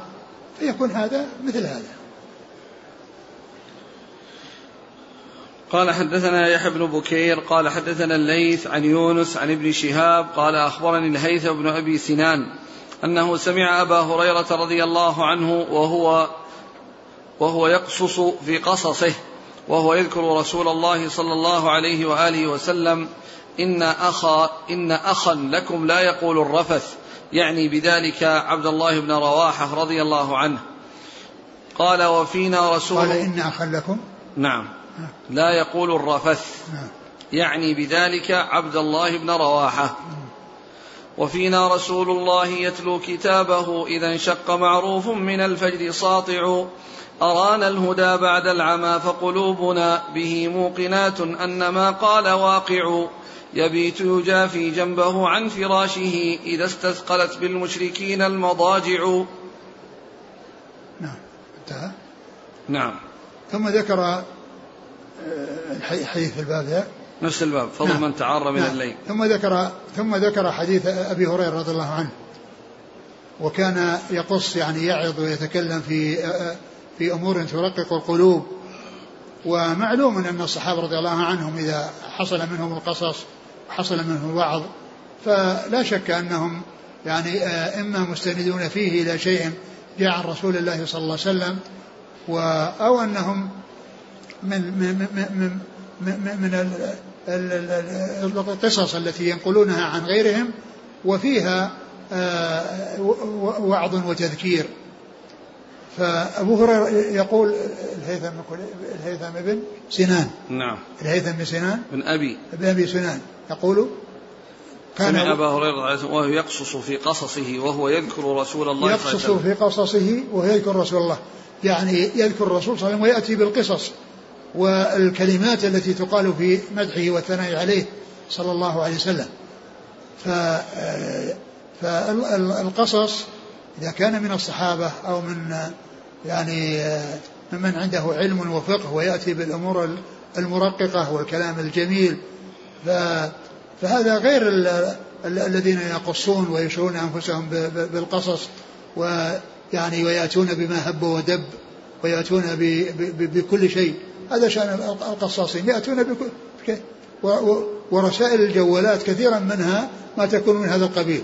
فيكون هذا مثل هذا. قال حدثنا يحيى بن بكير قال حدثنا الليث عن يونس عن ابن شهاب قال أخبرني الهيثم بن أبي سنان أنه سمع أبا هريرة رضي الله عنه وهو وهو يقصص في قصصه. وهو يذكر رسول الله صلى الله عليه وآله وسلم إن اخا إن أخا لكم لا يقول الرفث يعني بذلك عبد الله بن رواحة رضي الله عنه. قال وفينا رسول قال إن أخا لكم؟ نعم. لا يقول الرفث يعني بذلك عبد الله بن رواحة. وفينا رسول الله يتلو كتابه إذا انشق معروف من الفجر ساطع أرانا الهدى بعد العمى فقلوبنا به موقنات أن ما قال واقع. يبيت يجافي جنبه عن فراشه إذا استثقلت بالمشركين المضاجع. نعم انتهى. نعم. ثم ذكر الحديث في الباب نفس الباب فضل نعم. من تعار من نعم. الليل. ثم ذكر ثم ذكر حديث أبي هريرة رضي الله عنه. وكان يقص يعني يعظ ويتكلم في في أمور ترقق القلوب. ومعلوم أن الصحابة رضي الله عنهم إذا حصل منهم القصص وحصل منهم الوعظ فلا شك أنهم يعني إما مستندون فيه إلى شيء جاء عن رسول الله صلى الله عليه وسلم أو أنهم من من من من, من القصص التي ينقلونها عن غيرهم وفيها آه، وعظ وتذكير. فأبو هريرة يقول الهيثم الهيثم بن سنان. نعم. الهيثم بن سنان. بن أبي. بن أبي سنان. يقول كان سمع أبا هريرة وهو يقصص في قصصه وهو يذكر رسول الله يقصص صلى الله عليه وسلم. في قصصه وهو يذكر رسول الله. يعني يذكر الرسول صلى الله عليه وسلم ويأتي بالقصص والكلمات التي تقال في مدحه والثناء عليه صلى الله عليه وسلم. ف فالقصص إذا كان من الصحابة أو من يعني ممن عنده علم وفقه ويأتي بالأمور المرققة والكلام الجميل. فهذا غير الذين يقصون ويشغلون أنفسهم بالقصص ويعني ويأتون بما هب ودب ويأتون بكل شيء. هذا شأن القصاصين. يأتون بكل ورسائل الجوالات كثيرا منها ما تكون من هذا القبيل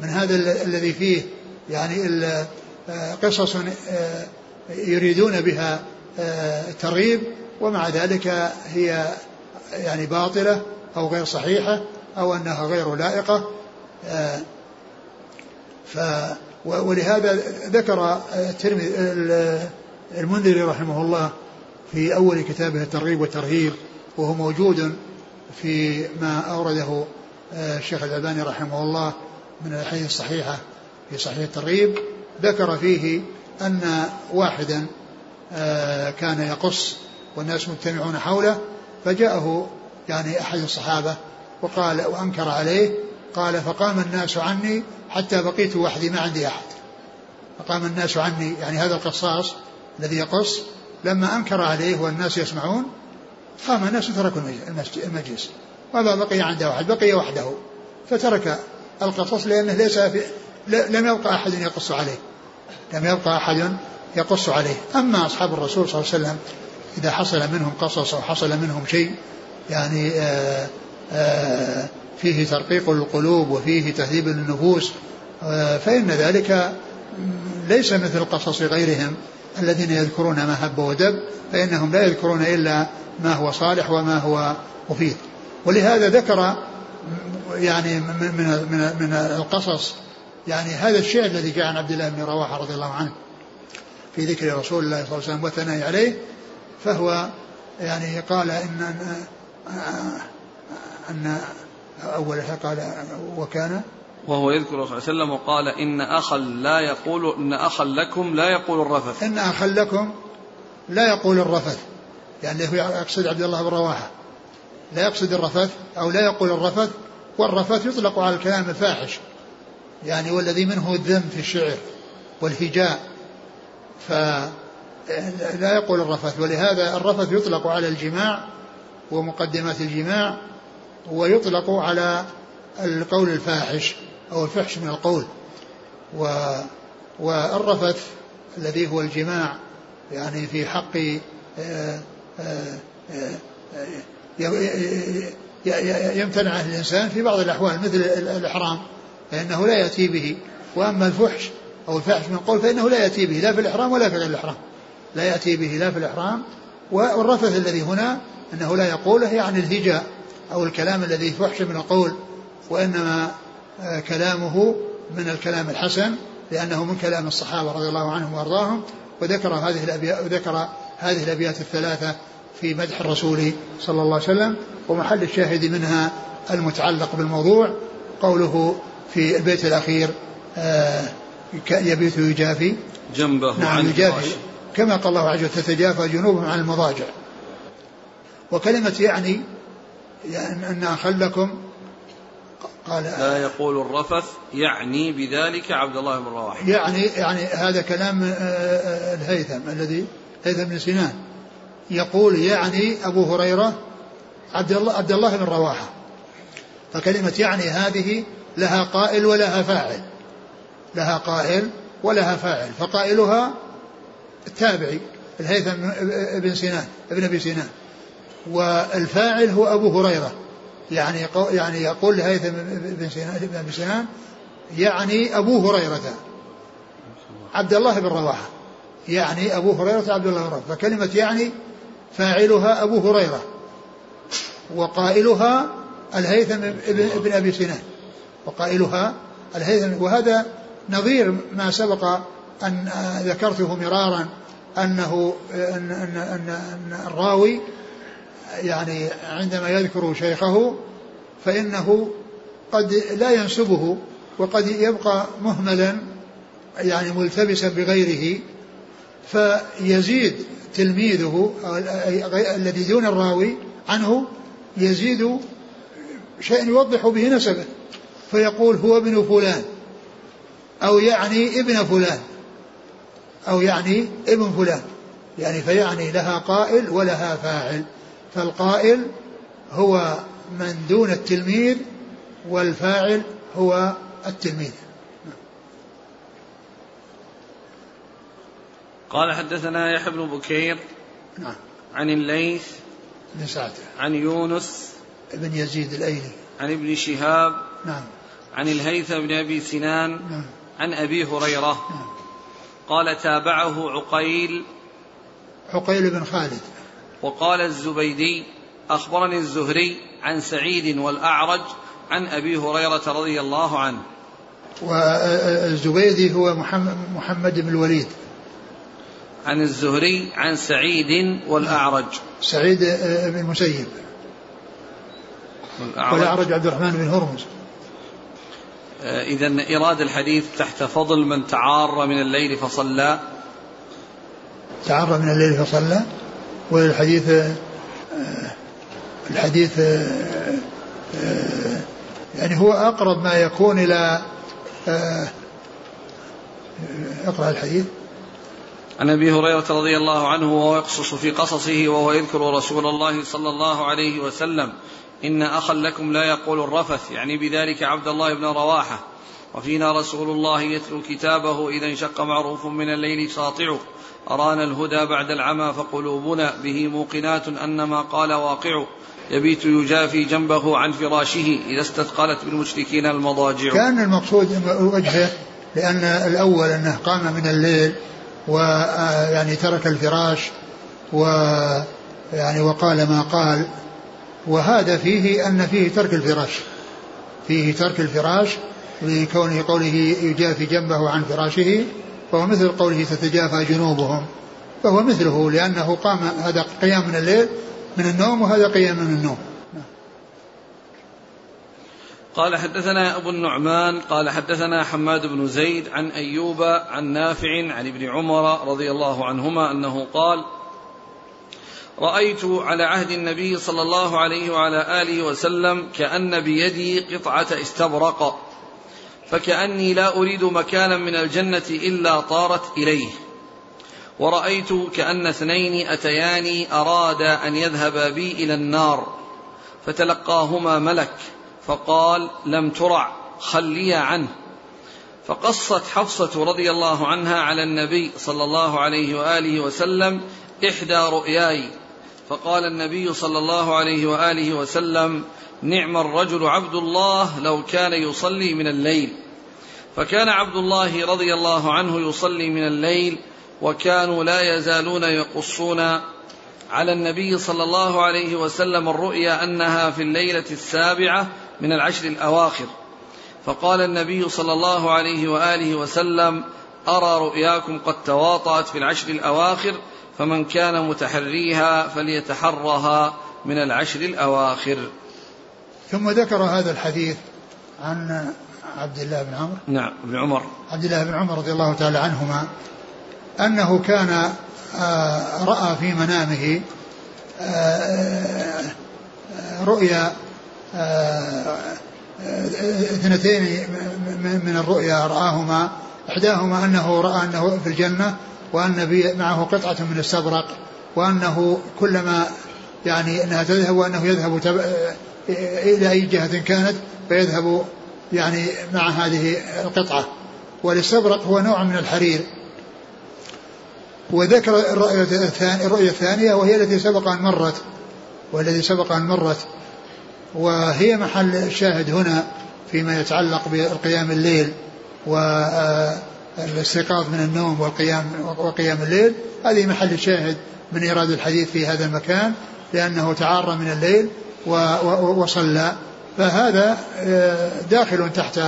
من هذا الذي فيه يعني قصص آه، يريدون بها آه، الترغيب ومع ذلك هي يعني باطلة أو غير صحيحة أو أنها غير لائقة. آه، ف ولهذا ذكر المنذري رحمه الله في أول كتابه الترغيب والترهيب وهو موجود في ما أورده آه، الشيخ الألباني رحمه الله من الأحاديث الصحيحة في صحيح الترغيب. ذكر فيه أن واحدا آه، كان يقص والناس مجتمعون حوله فجاءه يعني أحد الصحابة وقال وأنكر عليه قال فقام الناس عني حتى بقيت وحدي ما عندي أحد. فقام الناس عني يعني هذا القصاص الذي يقص لما أنكر عليه والناس يسمعون قام الناس وتركوا المجلس وما بقي عنده أحد بقي وحده فترك القصص لأنه ليس في لم يبقى أحد يقص عليه. لم يبقى أحد يقص عليه. أما أصحاب الرسول صلى الله عليه وسلم إذا حصل منهم قصص أو حصل منهم شيء يعني آآ آه، آآ آه، فيه ترقيق للقلوب وفيه تهذيب للنفوس آه، فإن ذلك ليس مثل قصص غيرهم الذين يذكرون ما هب ودب فإنهم لا يذكرون إلا ما هو صالح وما هو مفيد. ولهذا ذكر يعني من من من القصص يعني هذا الشيء الذي جاء عن عبد الله بن رواحة رضي الله عنه في ذكر رسول الله صلى الله عليه وسلم والثناء عليه فهو يعني قال ان ان, أن أولها قال وكان وهو يذكر صلى الله عليه وسلم وقال إن أخا لا يقول إن أخا لكم لا يقول الرفث. إن أخا لكم لا يقول الرفث. يعني هو يقصد عبد الله بن رواحة. لا يقصد الرفث أو لا يقول الرفث والرفث يطلق على الكلام الفاحش. يعني والذي منه الذم في الشعر والهجاء. فلا يقول الرفث ولهذا الرفث يطلق على الجماع ومقدمات الجماع ويطلق على القول الفاحش أو الفحش من القول. و والرفث الذي هو الجماع يعني في حق آه، آه، آه، يمتنع الإنسان في بعض الأحوال مثل الإحرام. فإنه لا يأتي به. وأما الفحش أو الفحش من القول فإنه لا يأتي به لا في الإحرام ولا في غير الإحرام. لا يأتي به لا في الإحرام. والرفث الذي هنا أنه لا يقوله يعني الهجاء أو الكلام الذي فحش من القول وإنما آه، كلامه من الكلام الحسن لأنه من كلام الصحابة رضي الله عنهم وأرضاهم. وذكر هذه الأبيات وذكر هذه الأبيات الثلاثة في مدح الرسول صلى الله عليه وسلم ومحل الشاهد منها المتعلق بالموضوع قوله في البيت الأخير آه، يبيت يجافي. جنبه نعم يجافي. كما قال الله عز وجل تتجافى جنوبهم عن المضاجع. وكلمة يعني, يعني أن أخلكم قال لا يقول الرفث يعني بذلك عبد الله بن رواحة. يعني يعني هذا كلام آه، آه، الهيثم الذي هيثم بن سنان. يقول يعني أبو هريرة عبد الله عبد الله بن رواحة. فكلمة يعني هذه لها قائل ولها فاعل. لها قائل ولها فاعل. فقائلها التابعي الهيثم بن سنان ابن أبي سنان والفاعل هو أبو هريرة. يعني يعني يقول لهيثم بن سنان بن سنان يعني أبو هريرة. عبد الله بن رواحة. يعني أبو هريرة عبد الله بن رواحة. فكلمة يعني فاعلها أبو هريرة. وقائلها الهيثم بن أبي سنان وقائلها الهيثم. وهذا نظير ما سبق أن ذكرته مرارا أنه أن, أن, أن, أن الراوي يعني عندما يذكر شيخه فإنه قد لا ينسبه وقد يبقى مهملا يعني ملتبسا بغيره فيزيد تلميذه الذي دون الراوي عنه يزيد شيئا يوضح به نسبه. فيقول هو ابن فلان أو يعني ابن فلان أو يعني ابن فلان يعني فيعني لها قائل ولها فاعل فالقائل هو من دون التلميذ والفاعل هو التلميذ. قال حدثنا يحيى بن بكير نعم. عن الليث بن سعد. عن يونس بن يزيد الأيلي. عن ابن شهاب نعم. عن الهيثم بن أبي سنان عن أبي هريرة نعم قال تابعه عقيل عقيل بن خالد. وقال الزبيدي أخبرني الزهري عن سعيد والأعرج عن أبي هريرة رضي الله عنه. والزبيدي هو محمد, محمد بن الوليد. عن الزهري عن سعيد والأعرج. سعيد بن المسيب. والأعرج. عبد الرحمن بن هرمز. آه، إذا إيراد الحديث تحت فضل من تعار من الليل فصلى. تعار من الليل فصلى؟ والحديث آه، الحديث آه، يعني هو أقرب ما يكون إلى اقرأ الحديث. عن أبي هريرة رضي الله عنه وهو يقصص في قصصه وهو يذكر رسول الله صلى الله عليه وسلم. إن أخا لكم لا يقول الرفث يعني بذلك عبد الله بن رواحة. وفينا رسول الله يتلو كتابه إذا انشق معروف من الليل ساطع أرانا الهدى بعد العمى فقلوبنا به موقنات أن ما قال واقع يبيت يجافي جنبه عن فراشه إذا استثقلت بالمشركين المضاجع. كان المقصود وجهه لأن الأول أنه قام من الليل ويعني ترك الفراش ويعني وقال ما قال. وهذا فيه أن فيه ترك الفراش. فيه ترك الفراش لكونه قوله يجافي جنبه عن فراشه فهو مثل قوله تتجافى جنوبهم. فهو مثله لأنه قام هذا قيام من الليل من النوم وهذا قيام من النوم. قال حدثنا أبو النعمان قال حدثنا حماد بن زيد عن أيوب عن نافع عن ابن عمر رضي الله عنهما أنه قال رأيت على عهد النبي صلى الله عليه وعلى آله وسلم كأن بيدي قطعة استبرق فكأني لا أريد مكانا من الجنة إلا طارت إليه. ورأيت كأن اثنين أتياني أرادا أن يذهبا بي إلى النار فتلقاهما ملك فقال لم ترع خلي عنه. فقصت حفصة رضي الله عنها على النبي صلى الله عليه وآله وسلم إحدى رؤياي فقال النبي صلى الله عليه وآله وسلم نعم الرجل عبد الله لو كان يصلي من الليل. فكان عبد الله رضي الله عنه يصلي من الليل وكانوا لا يزالون يقصون على النبي صلى الله عليه وسلم الرؤيا أنها في الليلة السابعة من العشر الأواخر. فقال النبي صلى الله عليه وآله وسلم أرى رؤياكم قد تواطأت في العشر الأواخر فمن كان متحريها فليتحرها من العشر الأواخر. ثم ذكر هذا الحديث عن عبد الله بن عمرو. نعم بن عمر. عبد الله بن عمر رضي الله تعالى عنهما أنه كان آه، رأى في منامه آه، آه، رؤيا اثنتين من الرؤيا رآهما إحداهما أنه رأى أنه في الجنة وأن معه قطعة من السبرق وأنه كلما يعني أنها تذهب وأنه يذهب إلى أي جهة كانت فيذهب يعني مع هذه القطعة. والاستبرق هو نوع من الحرير. وذكر الرؤية الثانية وهي التي سبق أن مرت والذي سبق أن مرت. وهي محل الشاهد هنا فيما يتعلق بالقيام الليل والاستيقاظ من النوم والقيام وقيام الليل هذه محل الشاهد من إيراد الحديث في هذا المكان لأنه تعار من الليل وصلى. فهذا آه، داخل تحت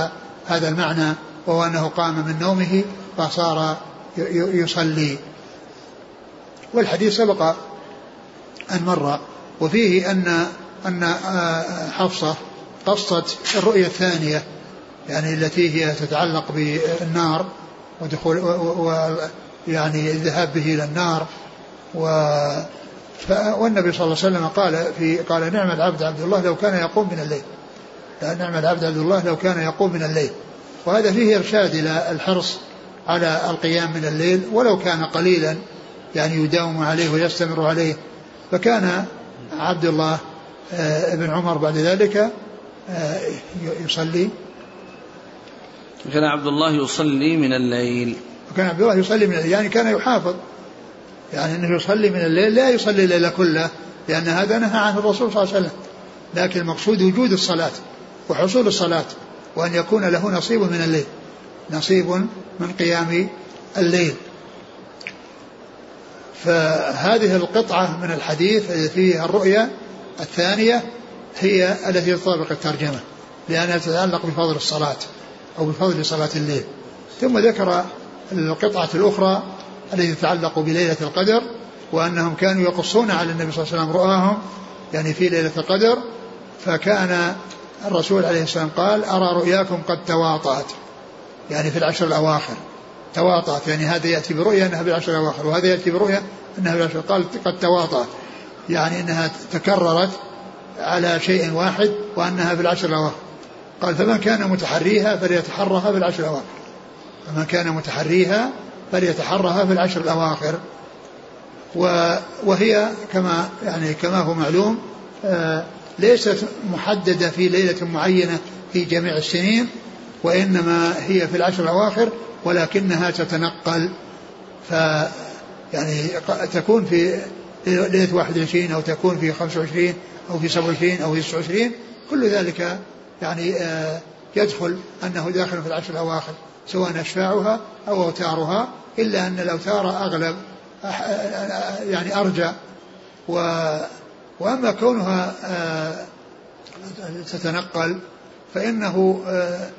هذا المعنى وهو أنه قام من نومه فصار يصلي. والحديث سبق أن مر وفيه أن أن آه، حفصة قصت الرؤية الثانية يعني التي هي تتعلق بالنار ودخول ويعني الذهاب به إلى النار. و والنبي صلى الله عليه وسلم قال في قال نعم العبد عبد الله لو كان يقوم من الليل. نعم العبد عبد الله لو كان يقوم من الليل. وهذا فيه إرشاد إلى الحرص على القيام من الليل ولو كان قليلا يعني يداوم عليه ويستمر عليه. فكان عبد الله آه، ابن عمر بعد ذلك آه، يصلي. كان عبد الله يصلي من الليل. وكان عبد الله يصلي من الليل يعني كان يحافظ. يعني إنه يصلي من الليل لا يصلي الليل كله لأن هذا نهى عنه الرسول صلى الله عليه وسلم. لكن المقصود وجود الصلاة وحصول الصلاة وأن يكون له نصيب من الليل نصيب من قيام الليل. فهذه القطعة من الحديث فيها الرؤيا الثانية هي التي تطابق الترجمة لأنها تتعلق بفضل الصلاة. أو بفضل صلاة الليل. ثم ذكر القطعة الأخرى التي تتعلق بليلة القدر وأنهم كانوا يقصون على النبي صلى الله عليه وسلم رؤاهم يعني في ليلة القدر. فكان الرسول عليه السلام قال أرى رؤياكم قد تواطأت. يعني في العشر الأواخر. تواطأت يعني هذا يأتي برؤيا أنها في العشر الأواخر وهذا يأتي برؤيا أنها في العشر قال قد تواطأت. يعني أنها تكررت على شيء واحد وأنها في العشر الأواخر. قال فمن كان متحريها فليتحرها في العشر الأواخر. فمن كان متحريها فليتحرها في العشر الأواخر. وهي كما يعني كما هو معلوم آه، ليست محددة في ليلة معينة في جميع السنين وإنما هي في العشر الأواخر ولكنها تتنقل. ف يعني تكون في ليلة 21 أو تكون في 25 أو في 27 أو في 29 كل ذلك يعني آه، يدخل أنه داخل في العشر الأواخر سواء أشفاعها أو أوتارها إلا أن الأوتار أغلب يعني أرجى. و وأما كونها آه، تتنقل فإنه آه،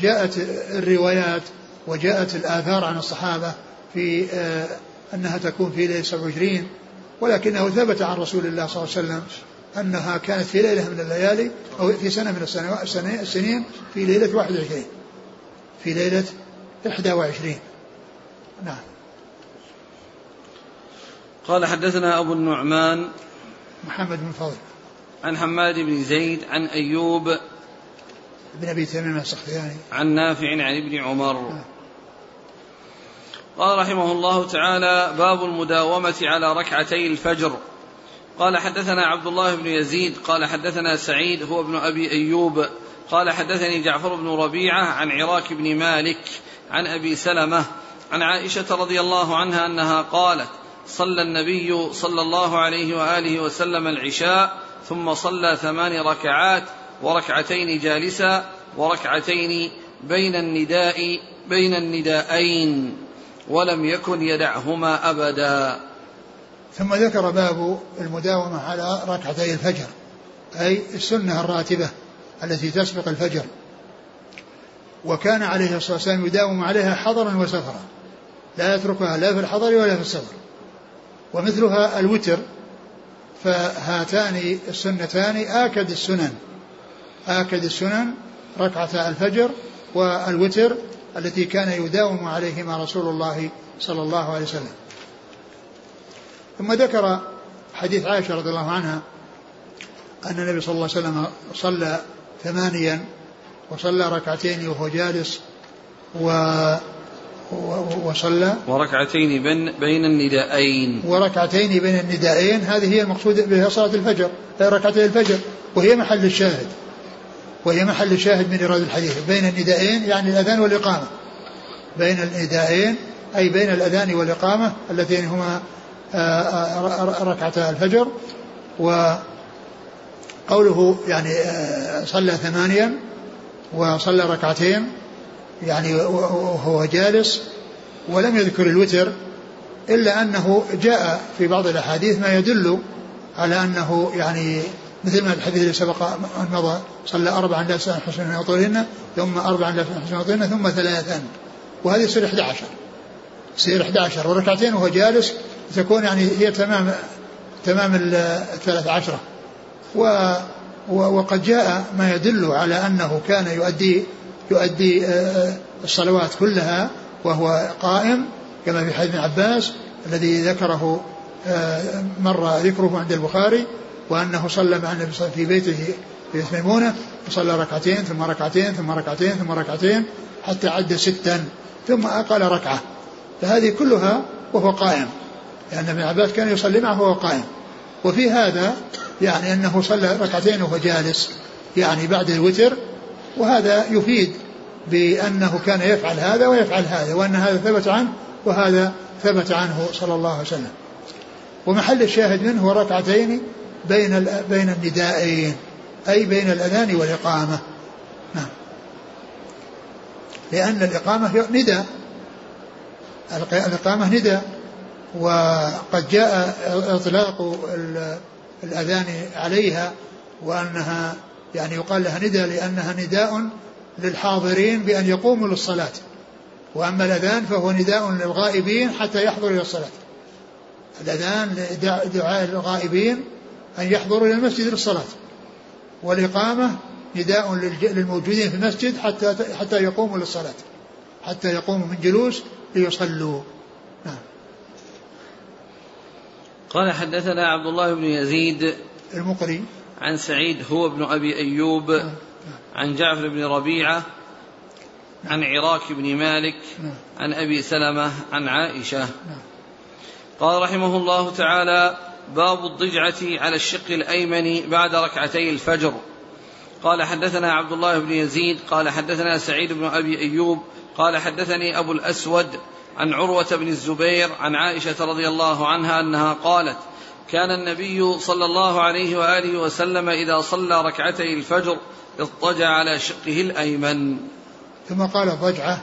جاءت الروايات وجاءت الآثار عن الصحابة في أنها تكون في ليلة 27 ولكنه ثبت عن رسول الله صلى الله عليه وسلم أنها كانت في ليلة من الليالي أو في سنة من السنين في ليلة 21 في ليلة 21 نعم. قال حدثنا أبو النعمان محمد بن فضل. عن حماد بن زيد عن أيوب بن أبي تميم السختياني. عن نافع عن ابن عمر. آه. قال رحمه الله تعالى باب المداومة على ركعتي الفجر. قال حدثنا عبد الله بن يزيد قال حدثنا سعيد هو ابن أبي أيوب قال حدثني جعفر بن ربيعة عن عراك بن مالك عن أبي سلمة عن عائشة رضي الله عنها أنها قالت صلى النبي صلى الله عليه وآله وسلم العشاء ثم صلى ثمان ركعات وركعتين جالسا وركعتين بين النداء بين النداءين ولم يكن يدعهما أبدا. ثم ذكر باب المداومة على ركعتي الفجر أي السنة الراتبة التي تسبق الفجر. وكان عليه الصلاة والسلام يداوم عليها حضرا وسفرا لا يتركها لا في الحضر ولا في السفر. ومثلها الوتر فهاتان السنتان آكد السنن آكد السنن ركعة الفجر والوتر التي كان يداوم عليهما رسول الله صلى الله عليه وسلم. ثم ذكر حديث عائشة رضي الله عنها أن النبي صلى الله عليه وسلم صلى ثمانيا وصلى ركعتين وهو جالس و وصلى وركعتين بين بين الندائين. وركعتين بين الندائين هذه هي المقصود بها صلاة الفجر ركعتي الفجر وهي محل الشاهد. وهي محل الشاهد من إيراد الحديث. بين الندائين يعني الأذان والإقامة. بين الندائين أي بين الأذان والإقامة اللتين هما ركعتا الفجر وقوله يعني آه، صلى ثمانيا وصلى ركعتين يعني وهو جالس ولم يذكر الوتر إلا أنه جاء في بعض الأحاديث ما يدل على أنه يعني مثل ما الحديث اللي سبق مضى صلى أربعا لا يسأل حسن وطولهن ثم أربعا لا يسأل حسن وطولهن ثم ثلاثا. وهذه يصير 11 يصير 11 وركعتين وهو جالس تكون يعني هي تمام تمام الثلاث عشرة. و وقد جاء ما يدل على أنه كان يؤدي يؤدي آه، الصلوات كلها وهو قائم كما في حديث ابن عباس الذي ذكره آه، مر ذكره عند البخاري وأنه صلى مع النبي في بيته في ميمونة وصلى ركعتين ثم ركعتين ثم ركعتين ثم ركعتين حتى عد ستا ثم أقل ركعة. فهذه كلها وهو قائم. لأن ابن عباس كان يصلي معه وهو قائم. وفي هذا يعني أنه صلى ركعتين وهو جالس يعني بعد الوتر وهذا يفيد بأنه كان يفعل هذا ويفعل هذا وأن هذا ثبت عنه وهذا ثبت عنه صلى الله عليه وسلم. ومحل الشاهد منه ركعتين بين بين الندائين أي بين الأذان والإقامة. نعم. لأن الإقامة ندى الإقامة ندى وقد جاء إطلاق الأذان عليها وأنها يعني يقال لها ندى لأنها نداء للحاضرين بأن يقوموا للصلاة. وأما الأذان فهو نداء للغائبين حتى يحضروا إلى الصلاة. الأذان دعاء للغائبين أن يحضروا إلى المسجد للصلاة. والإقامة نداء للموجودين في المسجد حتى حتى يقوموا للصلاة. حتى يقوموا من جلوس ليصلوا نعم قال حدثنا عبد الله بن يزيد المقري عن سعيد هو ابن أبي أيوب نعم. عن جعفر بن ربيعة عن عراك بن مالك نعم. عن أبي سلمة عن عائشة نعم. قال رحمه الله تعالى باب الضجعة على الشق الأيمن بعد ركعتي الفجر قال حدثنا عبد الله بن يزيد قال حدثنا سعيد بن أبي أيوب قال حدثني أبو الأسود عن عروة بن الزبير عن عائشة رضي الله عنها أنها قالت كان النبي صلى الله عليه وآله وسلم إذا صلى ركعتي الفجر اضطجع على شقه الأيمن. ثم قال الضجعة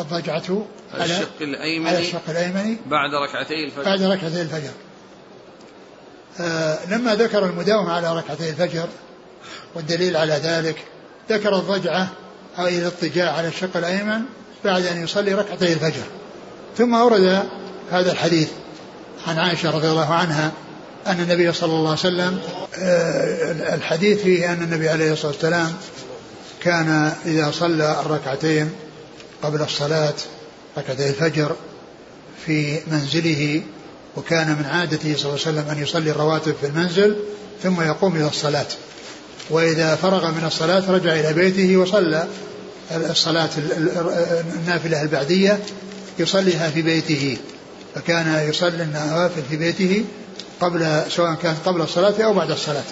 الضجعة على الشق الأيمن على الشق الأيمن بعد ركعتي الفجر. بعد ركعتي الفجر. آه لما ذكر المداومة على ركعتي الفجر والدليل على ذلك ذكر الضجعة أو الاضطجاع على الشق الأيمن بعد أن يصلي ركعتي الفجر. ثم أورد هذا الحديث عن عائشة رضي الله عنها أن النبي صلى الله عليه وسلم آه، الحديث فيه أن النبي عليه الصلاة والسلام كان إذا صلى الركعتين قبل الصلاة ركعتي الفجر في منزله وكان من عادته صلى الله عليه وسلم أن يصلي الرواتب في المنزل ثم يقوم إلى الصلاة. وإذا فرغ من الصلاة رجع إلى بيته وصلى الصلاة النافلة البعدية يصليها في بيته فكان يصلي النوافل في بيته قبل سواء كانت قبل الصلاة أو بعد الصلاة.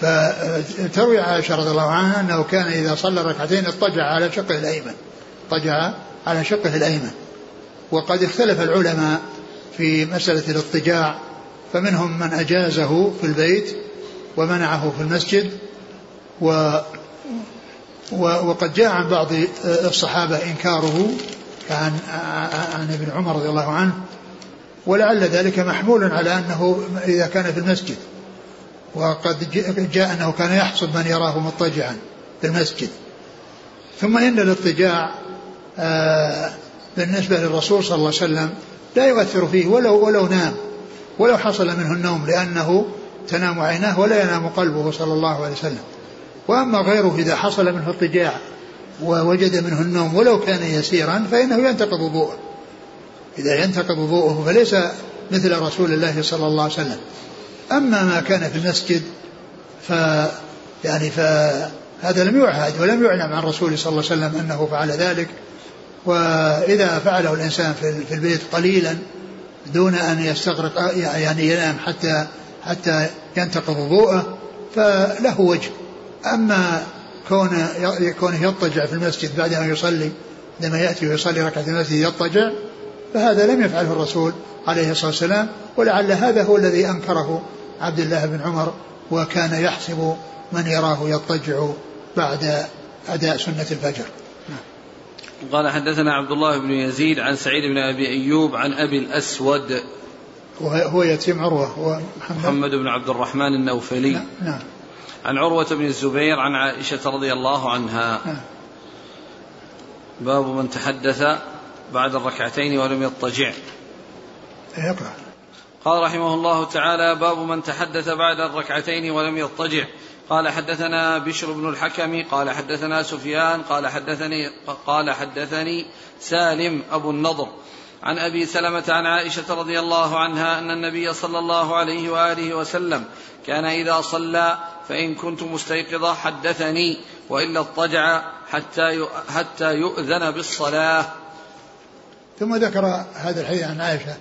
فتروي عائشة رضي الله عنها أنه كان إذا صلى ركعتين اضطجع على شقه الأيمن اضطجع على شقه الأيمن. وقد اختلف العلماء في مسألة الاضطجاع فمنهم من أجازه في البيت ومنعه في المسجد و وقد جاء عن بعض الصحابة إنكاره عن عن ابن عمر رضي الله عنه ولعل ذلك محمول على أنه إذا كان في المسجد وقد جاء أنه كان يحصل من يراه مضطجعا في المسجد. ثم إن الاضطجاع آه، بالنسبة للرسول صلى الله عليه وسلم لا يؤثر فيه ولو ولو نام ولو حصل منه النوم لأنه تنام عيناه ولا ينام قلبه صلى الله عليه وسلم. وأما غيره إذا حصل منه اضطجاع ووجد منه النوم ولو كان يسيرا فإنه ينتقض وضوءه إذا ينتقض وضوءه فليس مثل رسول الله صلى الله عليه وسلم. أما ما كان في المسجد ف يعني فهذا لم يعهد ولم يعلم عن رسول صلى الله عليه وسلم أنه فعل ذلك. وإذا فعله الإنسان في البيت قليلا دون أن يستغرق يعني ينام حتى حتى ينتقض وضوءه فله وجه. أما كونه كونه يضطجع في المسجد بعد أن يصلي عندما يأتي ويصلي ركعة المسجد يضطجع فهذا لم يفعله الرسول عليه الصلاة والسلام ولعل هذا هو الذي أنكره عبد الله بن عمر وكان يحسب من يراه يضطجع بعد أداء سنة الفجر. قال حدثنا عبد الله بن يزيد عن سعيد بن أبي أيوب عن أبي الأسود. وهو يتيم عروة هو محمد, محمد بن عبد الرحمن النوفلي. نعم, نعم. عن عروة بن الزبير عن عائشة رضي الله عنها. نعم. باب من تحدث بعد الركعتين ولم يضطجع. يقرأ. قال رحمه الله تعالى باب من تحدث بعد الركعتين ولم يضطجع. قال حدثنا بشر بن الحكم قال حدثنا سفيان قال حدثني قال حدثني سالم أبو النضر. عن أبي سلمة عن عائشة رضي الله عنها أن النبي صلى الله عليه وآله وسلم كان إذا صلى فإن كنت مستيقظه حدثني وإلا اضطجع حتى حتى يؤذن بالصلاة. ثم ذكر هذا الحديث عن عائشة.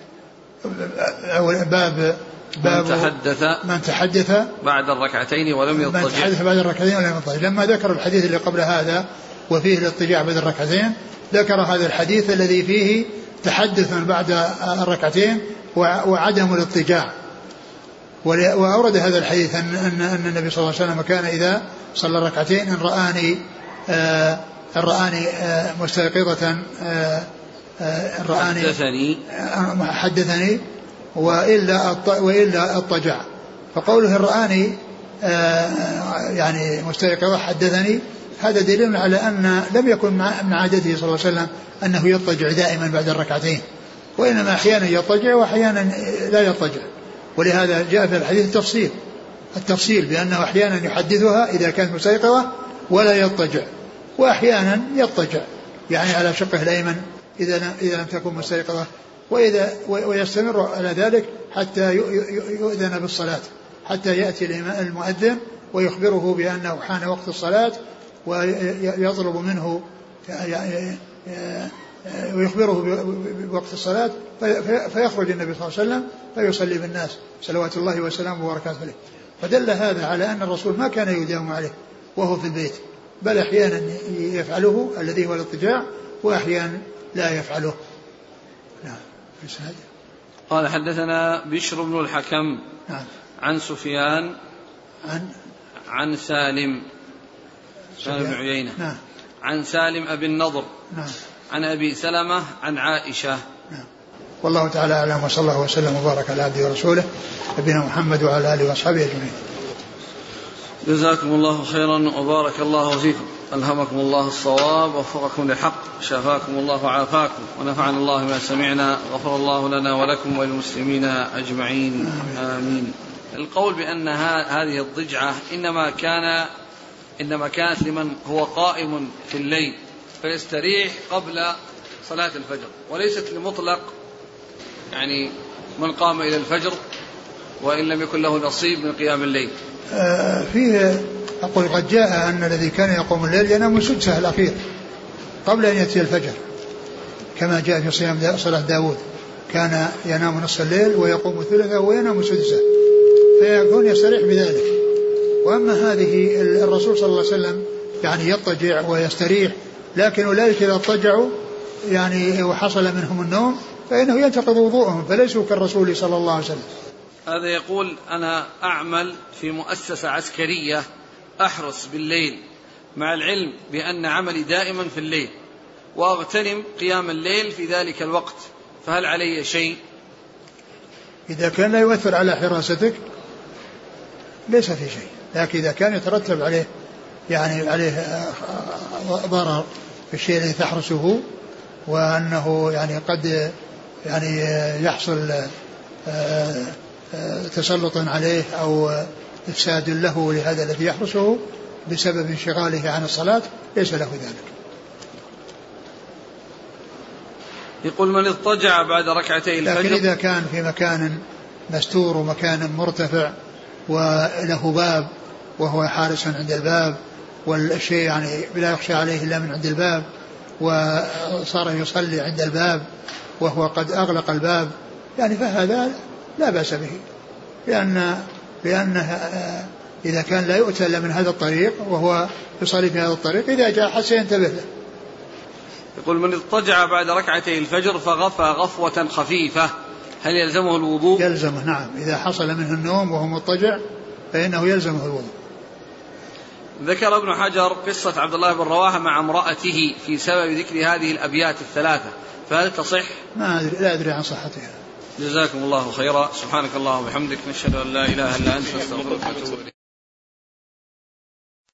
باب باب من تحدث من تحدث بعد الركعتين ولم يضطجع. من تحدث بعد الركعتين ولم يضطجع. لما ذكر الحديث اللي قبل هذا وفيه الاضطجاع بعد الركعتين ذكر هذا الحديث الذي فيه تحدث بعد الركعتين وعدم الاضطجاع. وأورد هذا الحديث أن, أن, أن النبي صلى الله عليه وسلم كان إذا صلى ركعتين إن رآني آه إن رآني آه مستيقظة آه آه رآني حدثني. حدثني وإلا وإلا اضطجع فقوله رآني آه، يعني مستيقظة حدثني هذا دليل على أن لم يكن من عادته صلى الله عليه وسلم أنه يضطجع دائما بعد الركعتين. وإنما أحيانا يضطجع وأحيانا لا يضطجع. ولهذا جاء في الحديث التفصيل. التفصيل بأنه أحيانا يحدثها إذا كانت مستيقظة ولا يضطجع وأحيانا يضطجع يعني على شقه الأيمن إذا إذا لم تكن مستيقظة وإذا ويستمر على ذلك حتى يؤذن بالصلاة حتى يأتي المؤذن ويخبره بأنه حان وقت الصلاة ويطلب منه ويخبره بوقت الصلاة فيخرج النبي صلى الله عليه وسلم فيصلي بالناس صلوات الله وسلامه وبركاته عليه. فدل هذا على أن الرسول ما كان يداوم عليه وهو في البيت بل أحيانا يفعله الذي هو الاضطجاع وأحيانا لا يفعله. نعم. قال حدثنا بشر بن الحكم نعم. عن سفيان عن؟ عن سالم سالم بن عيينة. نعم. عن سالم أبي النضر. نعم. عن أبي سلمة عن عائشة. نعم. والله تعالى أعلم وصلى الله وسلم وبارك على عبده ورسوله نبينا محمد وعلى آله وأصحابه أجمعين. جزاكم الله خيرا وبارك الله فيكم. ألهمكم الله الصواب ووفقكم للحق شفاكم الله وعافاكم ونفعنا الله ما سمعنا غفر الله لنا ولكم وللمسلمين أجمعين. آمين. القول بأن هذه الضجعة إنما كان إنما كانت لمن هو قائم في الليل. فيستريح قبل صلاة الفجر وليست لمطلق يعني من قام إلى الفجر وإن لم يكن له نصيب من قيام الليل. آه فيه أقول قد جاء أن الذي كان يقوم الليل ينام سدسه الأخير قبل أن يأتي الفجر كما جاء في صيام صلاة داود كان ينام نصف الليل ويقوم ثلثه وينام سدسه فيكون يستريح بذلك. وأما هذه الرسول صلى الله عليه وسلم يعني يضطجع ويستريح لكن أولئك إذا اضطجعوا يعني وحصل منهم النوم فإنه ينتقض وضوءهم فليسوا كالرسول صلى الله عليه وسلم. هذا يقول أنا أعمل في مؤسسة عسكرية أحرس بالليل مع العلم بأن عملي دائما في الليل وأغتنم قيام الليل في ذلك الوقت فهل علي شيء؟ إذا كان لا يؤثر على حراستك ليس في شيء لكن إذا كان يترتب عليه يعني عليه ضرر في الشيء الذي تحرسه وأنه يعني قد يعني يحصل آه، تسلط عليه أو إفساد له لهذا الذي يحرسه بسبب انشغاله عن الصلاة ليس له ذلك. يقول من اضطجع بعد ركعتي الفجر لكن إذا كان في مكان مستور ومكان مرتفع وله باب وهو حارس عند الباب والشيء يعني لا يخشى عليه إلا من عند الباب وصار يصلي عند الباب وهو قد أغلق الباب. يعني فهذا لا بأس به لأن لأنه إذا كان لا يؤتى إلا من هذا الطريق وهو يصلي في هذا الطريق إذا جاء حتى سينتبه له. يقول من اضطجع بعد ركعتي الفجر فغفى غفوة خفيفة. هل يلزمه الوضوء؟ يلزمه نعم. إذا حصل منه النوم وهو مضطجع فإنه يلزمه الوضوء. ذكر ابن حجر قصة عبد الله بن رواحة مع امرأته في سبب ذكر هذه الأبيات الثلاثة فهل تصح؟ ما أدري لا أدري عن صحتها. جزاكم الله خيرا. سبحانك اللهم وبحمدك نشهد أن لا إله إلا أنت نستغفرك ونتوب إليك.